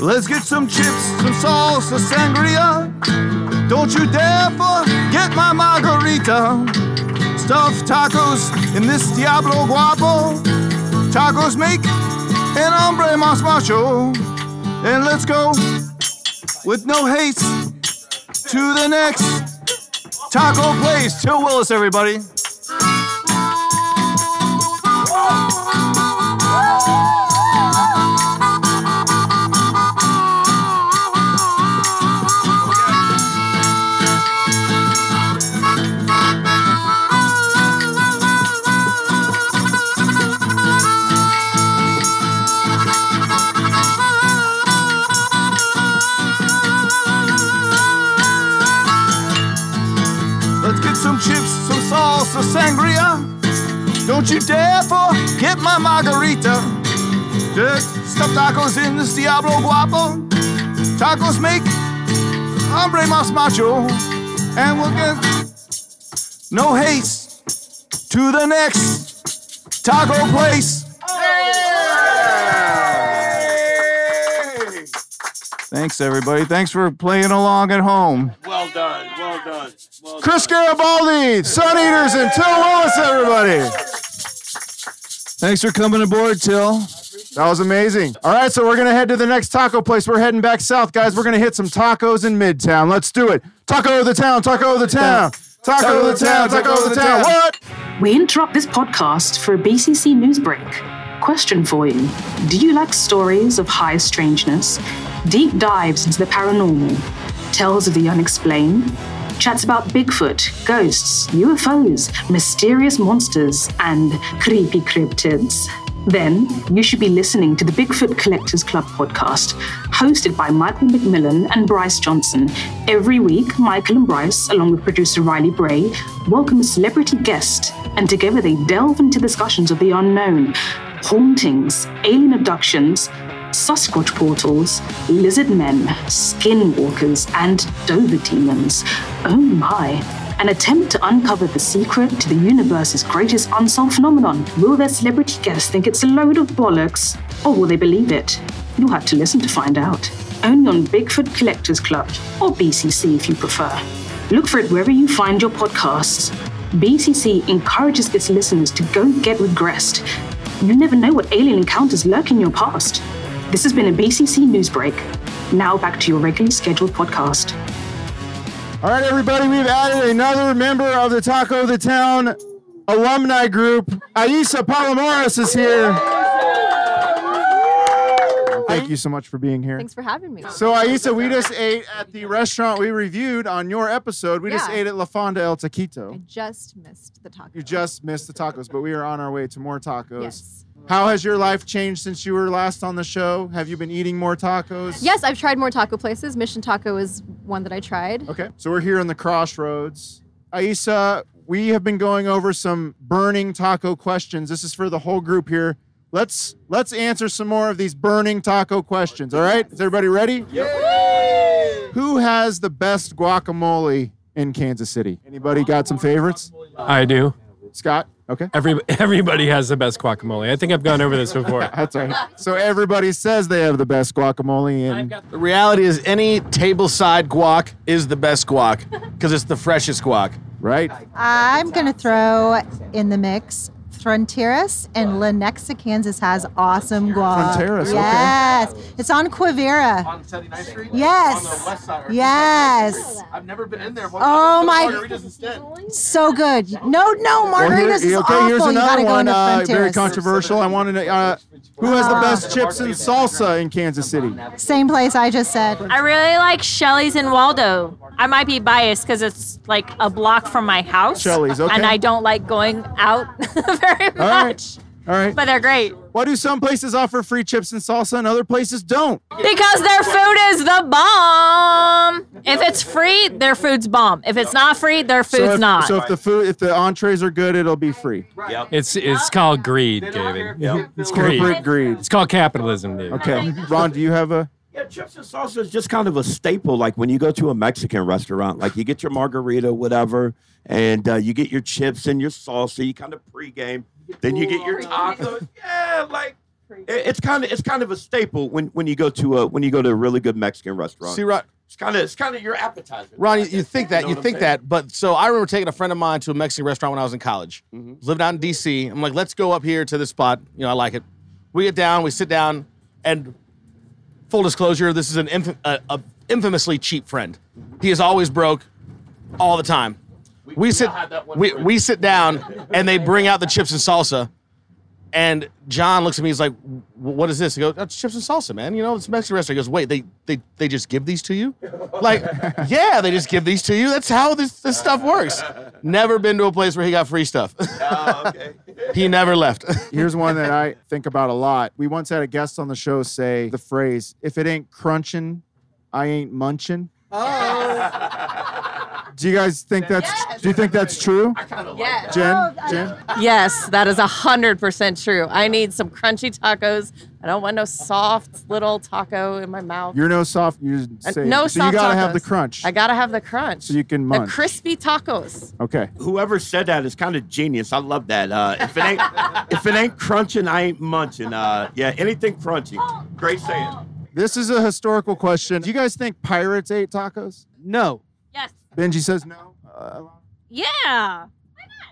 Let's get some chips, some salsa, sangria. Don't you dare forget my margarita. Stuffed tacos in this Diablo Guapo. Tacos make an hombre más macho. And let's go with no haste to the next taco place. Till Willis, everybody. Don't you dare forget my margarita. Just stuff tacos in this Diablo Guapo. Tacos make hombre más macho. And we'll get no haste to the next taco place. Thanks, everybody. Thanks for playing along at home. Well done. Well done. Well Chris Garibaldi, Sun Eaters, and Till Willis, everybody. Thanks for coming aboard, Till. That was amazing. All right, so we're going to head to the next taco place. We're heading back south, guys. We're going to hit some tacos in Midtown. Let's do it. Taco of the town, taco of the town. Taco of the town, taco of the town. What? We interrupt this podcast for a BCC news break. Question for you Do you like stories of high strangeness, deep dives into the paranormal, tales of the unexplained? Chats about Bigfoot, ghosts, UFOs, mysterious monsters, and creepy cryptids, then you should be listening to the Bigfoot Collectors Club podcast, hosted by Michael McMillan and Bryce Johnson. Every week, Michael and Bryce, along with producer Riley Bray, welcome a celebrity guest, and together they delve into discussions of the unknown, hauntings, alien abductions, Sasquatch portals, lizard men, skinwalkers, and Dover demons. Oh my. An attempt to uncover the secret to the universe's greatest unsolved phenomenon. Will their celebrity guests think it's a load of bollocks, or will they believe it? You'll have to listen to find out. Only on Bigfoot Collectors Club, or BCC if you prefer. Look for it wherever you find your podcasts. BCC encourages its listeners to go get regressed. You never know what alien encounters lurk in your past. This has been a BCC news break. Now back to your regularly scheduled podcast. All right, everybody, we've added another member of the Taco the Town alumni group. Aisa Palomares is here. Thank you so much for being here. Thanks for having me. So, Aisa, we just ate at the restaurant we reviewed on your episode. We just Yeah. ate at La Fonda El Taquito. I just missed the taco. You just missed the tacos, but we are on our way to more tacos. Yes. How has your life changed since you were last on the show? Have you been eating more tacos? Yes, I've tried more taco places. Mission Taco is one that I tried. Okay. So we're here in the crossroads. Aisa, we have been going over some burning taco questions. This is for the whole group here. Let's let's answer some more of these burning taco questions. All right? Is everybody ready? Who has the best guacamole in Kansas City? Anybody got some favorites? I do. Scott? Okay. Every, everybody has the best guacamole. I think I've gone over this before. That's right. So everybody says they have the best guacamole and The reality is, any tableside guac is the best guac because it's the freshest guac. Right. I'm going to throw in the mix Fronteras and Lenexa, Kansas has awesome guac. Fronteras, okay. Yes. It's on Quivira. On 79th Street? Yes. On the west side. or- Yes. I've never been in there. Oh my- Margaritas instead. So good. No, no, Well, here- margaritas is okay, awful. here's you another gotta go one. into Uh, very Fronteras. controversial. I wanted to. Uh, who has the best chips and salsa in Kansas City? Same place I just said. I really like Shelley's in Waldo. I might be biased because it's like a block from my house. Shelley's, okay. And I don't like going out very All right. much. All right. But they're great. Why do some places offer free chips and salsa and other places don't? Because their food is the bomb. If it's free, their food's bomb. If it's not free, their food's so if, not. So if the food, if the entrees are good, it'll be free. It's it's called greed, David. It's greed. Corporate greed. It's called capitalism, David. Okay, Ron, do you have a? Yeah, chips and salsa is just kind of a staple. Like when you go to a Mexican restaurant, like you get your margarita, whatever, and uh, you get your chips and your salsa. You kind of pregame, then you get your tacos. Yeah, like it- it's kind of it's kind of a staple when, when you go to a when you go to a really good Mexican restaurant. See, Ron, it's kind of it's kind of your appetizer. Ron, you, you think that, know you think saying? that, but so I remember taking a friend of mine to a Mexican restaurant when I was in college. Mm-hmm. Was living out in D.C. I'm like, let's go up here to this spot. You know, I like it. We get down, we sit down, and full disclosure, this is an inf- a, a infamously cheap friend. He is always broke, all the time. We, sit, we, we sit down, and they bring out the chips and salsa. And John looks at me. He's like, "What is this?" He goes, "That's chips and salsa, man. You know, it's a Mexican restaurant." He goes, "Wait, they they they just give these to you?" Like, yeah, they just give these to you. That's how this this stuff works. Never been to a place where he got free stuff. Ah, he never left. Here's one that I think about a lot. We once had a guest on the show say the phrase, "If it ain't crunching, I ain't munching." Oh. Do you guys think that's? Do you think that's true? I Yes. Jen, Jen. Yes, that is a hundred percent true. I need some crunchy tacos. I don't want no soft little taco in my mouth. You're no soft. You Uh, say no so. soft You gotta have the tacos. crunch, I gotta have the crunch. so you can munch. the munch. crispy tacos. okay. Whoever said that is kind of genius. I love that. Uh, if it ain't if it ain't crunching, I ain't munching. Uh, yeah, anything crunchy. Great saying. This is a historical question. Do you guys think pirates ate tacos? No. Yes. Benji says no. Uh, Yeah.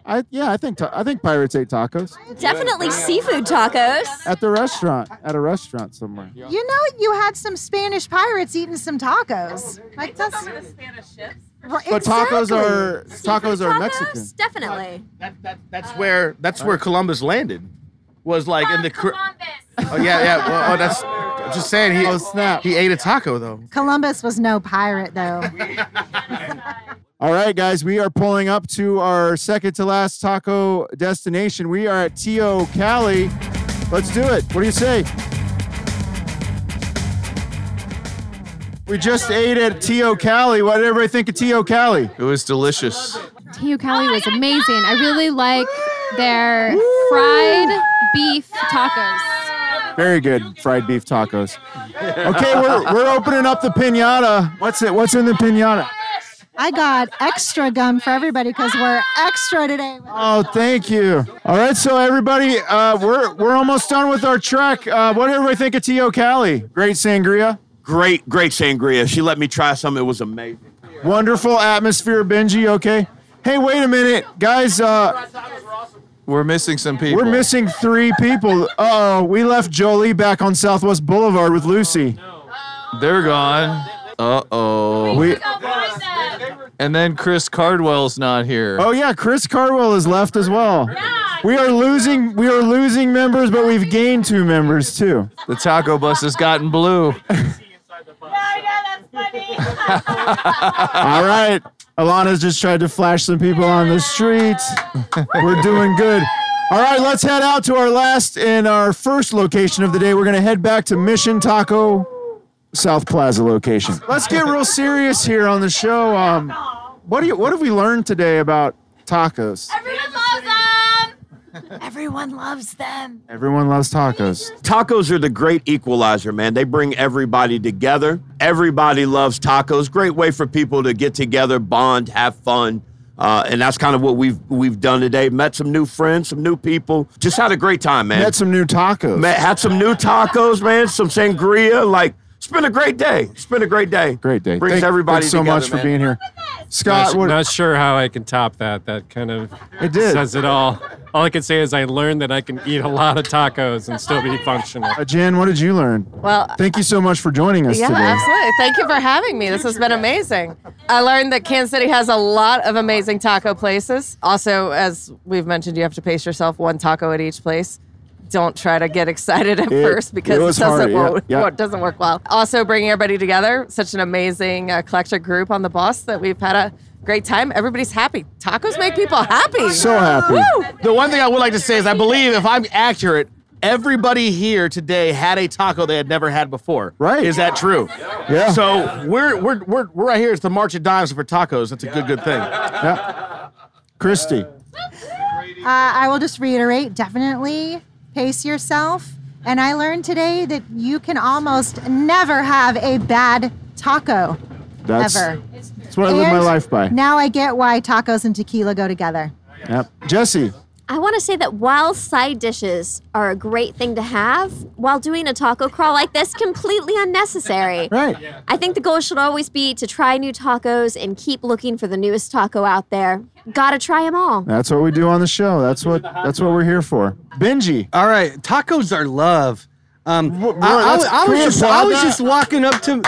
I yeah, I think ta- I think pirates ate tacos Definitely seafood tacos. at the restaurant at a restaurant somewhere. You know, you had some Spanish pirates eating some tacos. Like that's Spanish ships. Right, But tacos are tacos are Mexican. Definitely. That, that, That's where that's where Columbus landed. Was like in the. Cr- oh yeah, yeah. Well, oh, that's. I'm just saying he. Oh snap! He ate a taco though. Columbus was no pirate though. All right, guys, we are pulling up to our second to last taco destination. We are at Tio Cali. Let's do it. What do you say? We just ate at Tio Cali. What did everybody think of Tio Cali? It was delicious. Tio Cali was oh amazing. I really like their fried beef tacos. Very good fried beef tacos. Okay, we're, we're opening up the pinata. What's it? What's in the pinata? I got extra gum for everybody because we're extra today. Oh, thank you. All right, so everybody, uh, we're we're almost done with our trek. Uh, what did everybody think of Tio Cali? Great sangria. Great, great sangria. She let me try some. It was amazing. Wonderful atmosphere, Benji. Okay. Hey, wait a minute, guys. Uh, We're missing some people. we're missing three people. Uh oh, we left Jolie back on Southwest Boulevard with Lucy. They're gone. Uh oh. We. And then Chris Cardwell's not here. Oh yeah, Chris Cardwell is left as well. We are losing. We are losing members, but we've gained two members too. The taco bus has gotten blue. All right. Alana's just tried to flash some people on the street. We're doing good. All right, let's head out to our last and our first location of the day. We're going to head back to Mission Taco South Plaza location. Let's get real serious here on the show. Um, what do you what have we learned today about tacos? Everyone. Everyone loves them. Everyone loves tacos. Tacos are the great equalizer, man. They bring everybody together. Everybody loves tacos. Great way for people to get together, bond, have fun. Uh, and that's kind of what we've we've done today. Met some new friends, some new people. Just had a great time, man. Met some new tacos. Met, had some new tacos, man. Some sangria. Like it's been a great day. It's been a great day. Great day. Brings Thank- everybody thanks so together, much for being here. Scott, not, what, not sure how I can top that. That kind of It did. says it all. All I can say is I learned that I can eat a lot of tacos and still be functional. uh, Jen, what did you learn? Well, Thank you so much for joining us yeah, today. absolutely. Thank you for having me. This has been amazing. I learned that Kansas City has a lot of amazing taco places. Also, as we've mentioned, you have to pace yourself one taco at each place. Don't try to get excited at It- first because it it, doesn't, hard, yeah, wo- yeah. it doesn't work well. Also, bringing everybody together. Such an amazing uh, eclectic group on the bus that we've had a great time. Everybody's happy. Tacos make people happy. So happy. Woo! The one thing I would like to say is I believe, if I'm accurate, everybody here today had a taco they had never had before. Right. Is that true? Yeah. So we're we're we're, we're right here. It's the March of Dimes for tacos. That's a good good thing. Yeah. Christy. Uh, I will just reiterate definitely pace yourself. And I learned today that you can almost never have a bad taco. That's, ever. that's what I live my life by. Now I get why tacos and tequila go together. Yep. Jesse. I want to say that while side dishes are a great thing to have, while doing a taco crawl like this, completely unnecessary. Right. I think the goal should always be to try new tacos and keep looking for the newest taco out there. Gotta try them all. That's what we do on the show. That's what that's what we're here for. Benji. All right, tacos are love. Um, Wha- I, I, I was just I was just walking up to.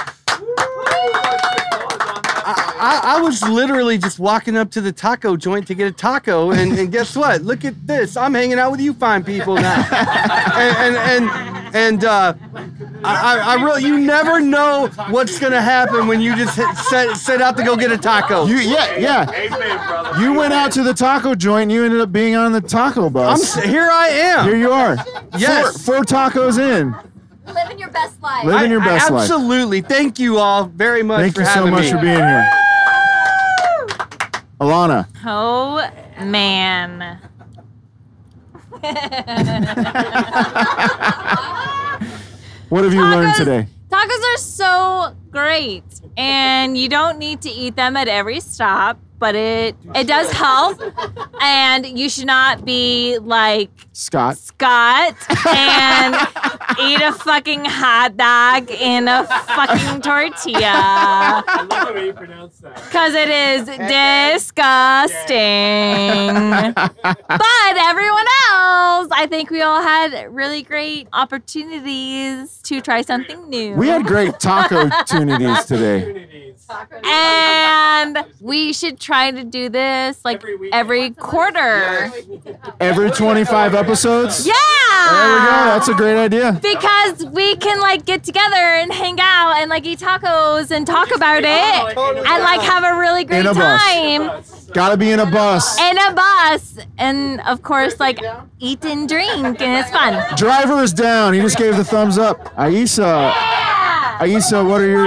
I, I, I was literally just walking up to the taco joint to get a taco, and, and guess what? Look at this! I'm hanging out with you fine people now, and and and, and uh, I, I I really you never know what's gonna happen when you just hit, set set out to go get a taco. You yeah, yeah. You went out to the taco joint and you ended up being on the taco I'm bus. here. I am. Here you are. Yes. Four, four tacos in. Living your best life. Living your I- best life. Absolutely. Thank you all very much Thank for you so much me. for being here. Alana. Oh man. What have you learned today? Tacos are so great, and you don't need to eat them at every stop, but it it does help. And you should not be like Scott. Scott and eat a fucking hot dog in a fucking tortilla. I love the way you pronounce that. Because it is disgusting. but everyone else, I think we all had really great opportunities to try something new. We had great taco opportunities today. And we should try to do this like every quarter. Every 25 episodes? Yeah. There we go. That's a great idea. Because we can like get together and hang out and like eat tacos and talk about it and like have a really great a time Gotta be in a bus. in a bus and of course like eat and drink and it's fun. Driver is down. He just gave the thumbs up. Aisa. Aisa, what are your.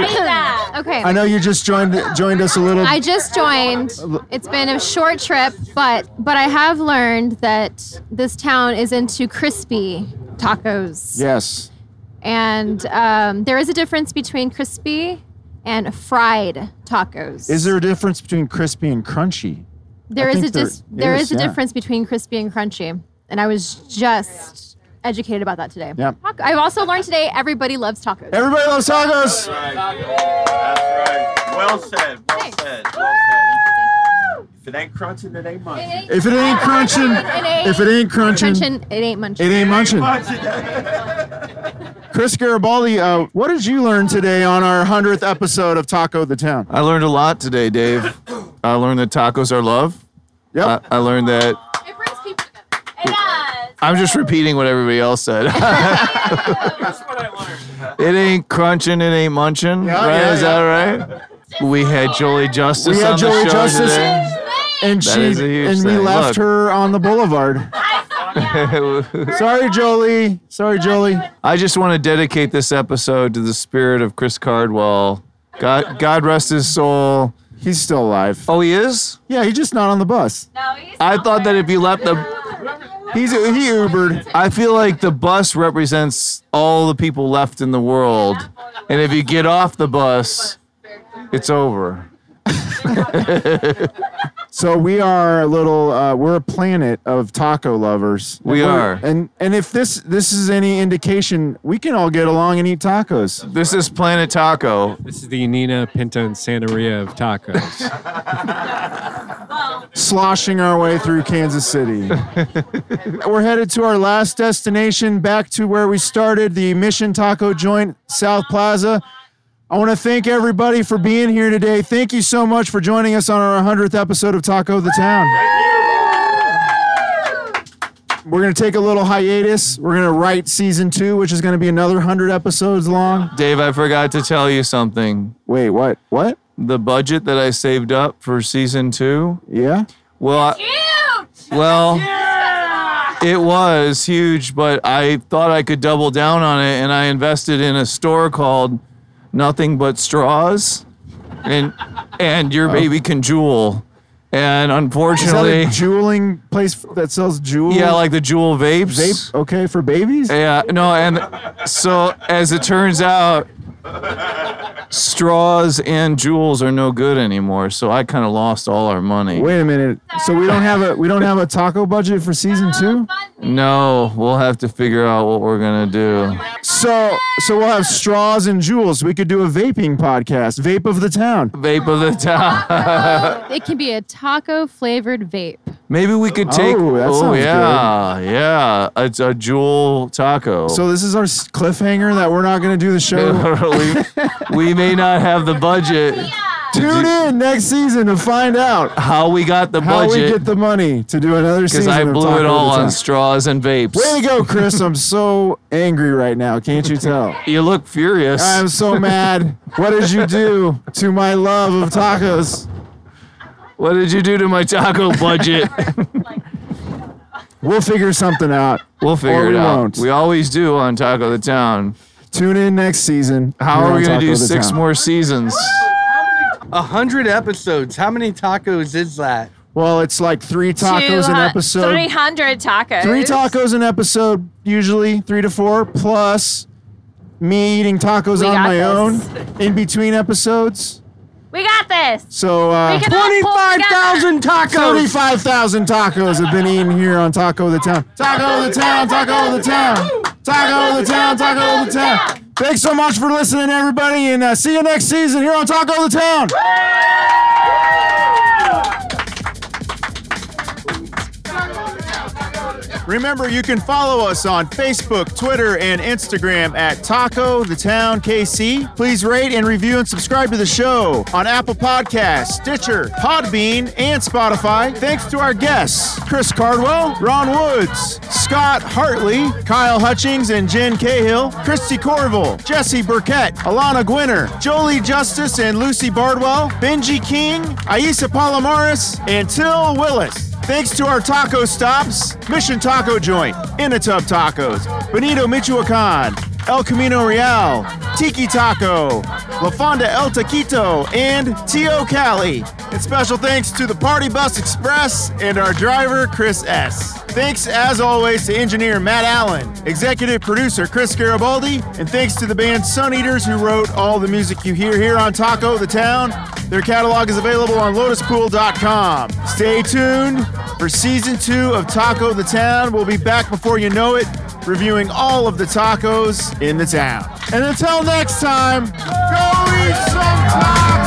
Okay. I know you just joined joined us a little. I just joined. It's been a short trip, but but I have learned that this town is into crispy tacos, Yes. and um, there is a difference between crispy and fried tacos. Is there a difference between crispy and crunchy? There I is think a dis- there there is, is a yeah. difference between crispy and crunchy, and I was just educated about that today. Yeah. Taco- I've also learned today everybody loves tacos. Everybody loves tacos. That's right. Well said. Well said. Well said. If it ain't crunching, it ain't munching. If it ain't crunching, if it ain't crunching, Crunching, it ain't munching. it ain't munching. Chris Garibaldi, uh, what did you learn today on our 100th episode of Taco the Town? I learned a lot today, Dave. I learned that tacos are love. Yep. I, I learned that. I'm just repeating what everybody else said. it ain't crunching, it ain't munching. Yeah, right? yeah, Is that right? We had Jolie Justus We had on Joey the show Justice, today. and she is a huge and we left Look. her on the boulevard. Sorry, Jolie. Sorry, Jolie. I just want to dedicate this episode to the spirit of Chris Cardwell. God, God rest his soul. He's still alive. Oh, he is? Yeah, he's just not on the bus. No, he's. I thought that if you left the He's he Ubered. I feel like the bus represents all the people left in the world. And if you get off the bus, it's over. So we are a little. Uh, we're a planet of taco lovers. We And we're- are. And and if this this is any indication, we can all get along and eat tacos. This is Planet Taco. This is the Nina Pinto and Santa Maria of tacos. sloshing our way through Kansas City. We're headed to our last destination, back to where we started, the Mission Taco Joint, South Plaza. I want to thank everybody for being here today. Thank you so much for joining us on our 100th episode of Taco the Town. We're going to take a little hiatus. We're going to write season two, which is going to be another 100 episodes long. Dave, I forgot to tell you something. Wait, what? What? The budget that I saved up for season two. Yeah? Well, I, well, it was huge, but I thought I could double down on it, and I invested in a store called Nothing But Straws, and and your oh. baby can jewel. And Is that unfortunately, a jeweling place that sells jewels? yeah, like the Juul vapes. Vape, okay, for babies? Yeah, no, and so as it turns out, straws and Juuls are no good anymore. So I kind of lost all our money. Wait a minute. So we don't have a we don't have a taco budget for season two? No, we'll have to figure out what we're gonna do. So so we'll have straws and Juuls. We could do a vaping podcast, Vape of the Town. Vape of the town. It can be a taco flavored vape. Maybe we could take. Oh, that oh, sounds yeah, yeah. It's a Juul taco. So this is our cliffhanger that we're not going to do the show. We, we may not have the budget. Tune in next season to find out how we got the how we get the money to do another season. Because. I of blew Taco it all the on Town. straws and vapes. Way to go, Chris! I'm so angry right now. Can't you tell? You look furious. I'm so mad. What did you do to my love of tacos? What did you do to my taco budget? We'll figure something out. We'll figure Or it we out. won't. We always do on Taco the Town. Tune in next season. How here are on we gonna do six Town. more seasons? A hundred episodes. How many tacos is that? Well, it's like three tacos an episode. 300 tacos. Three tacos an episode, usually three to four, plus me eating tacos We on my this. own in between episodes. We got this. So uh, We can all pull together. tacos. Thirty-five thousand tacos have been eaten here on Taco the Town. Taco the Town, Taco the Town, Taco the Town, Taco the Town. Thanks so much for listening, everybody, and uh, see you next season here on Taco the Town. Taco the town, Remember, you can follow us on Facebook, Twitter, and Instagram at Taco the Town KC. Please rate and review and subscribe to the show on Apple Podcasts, Stitcher, Podbean, and Spotify. Thanks to our guests, Chris Cardwell, Ron Woods, Scott Hartley, Kyle Hutchings and Jen Cahill, Christy Corville, Jesse Burkett, Alana Gwinner, Jolie Justus and Lucy Bardwell, Benji King, Aisa Palomares, and Till Willis. Thanks to our taco stops, Mission Taco Joint, In a Tub Tacos, Benito Michoacan, El Camino Real, Tiki Taco, La Fonda El Taquito, and Tio Cali. And special thanks to the Party Bus Express and our driver, Chris S. Thanks, as always, to engineer Matt Allen, executive producer Chris Garibaldi, and thanks to the band Sun Eaters who wrote all the music you hear here on Taco the Town. Their catalog is available on lotuspool.com. Stay tuned for season two of Taco the Town. We'll be back before you know it, reviewing all of the tacos in the town. And until next time, go eat some tacos!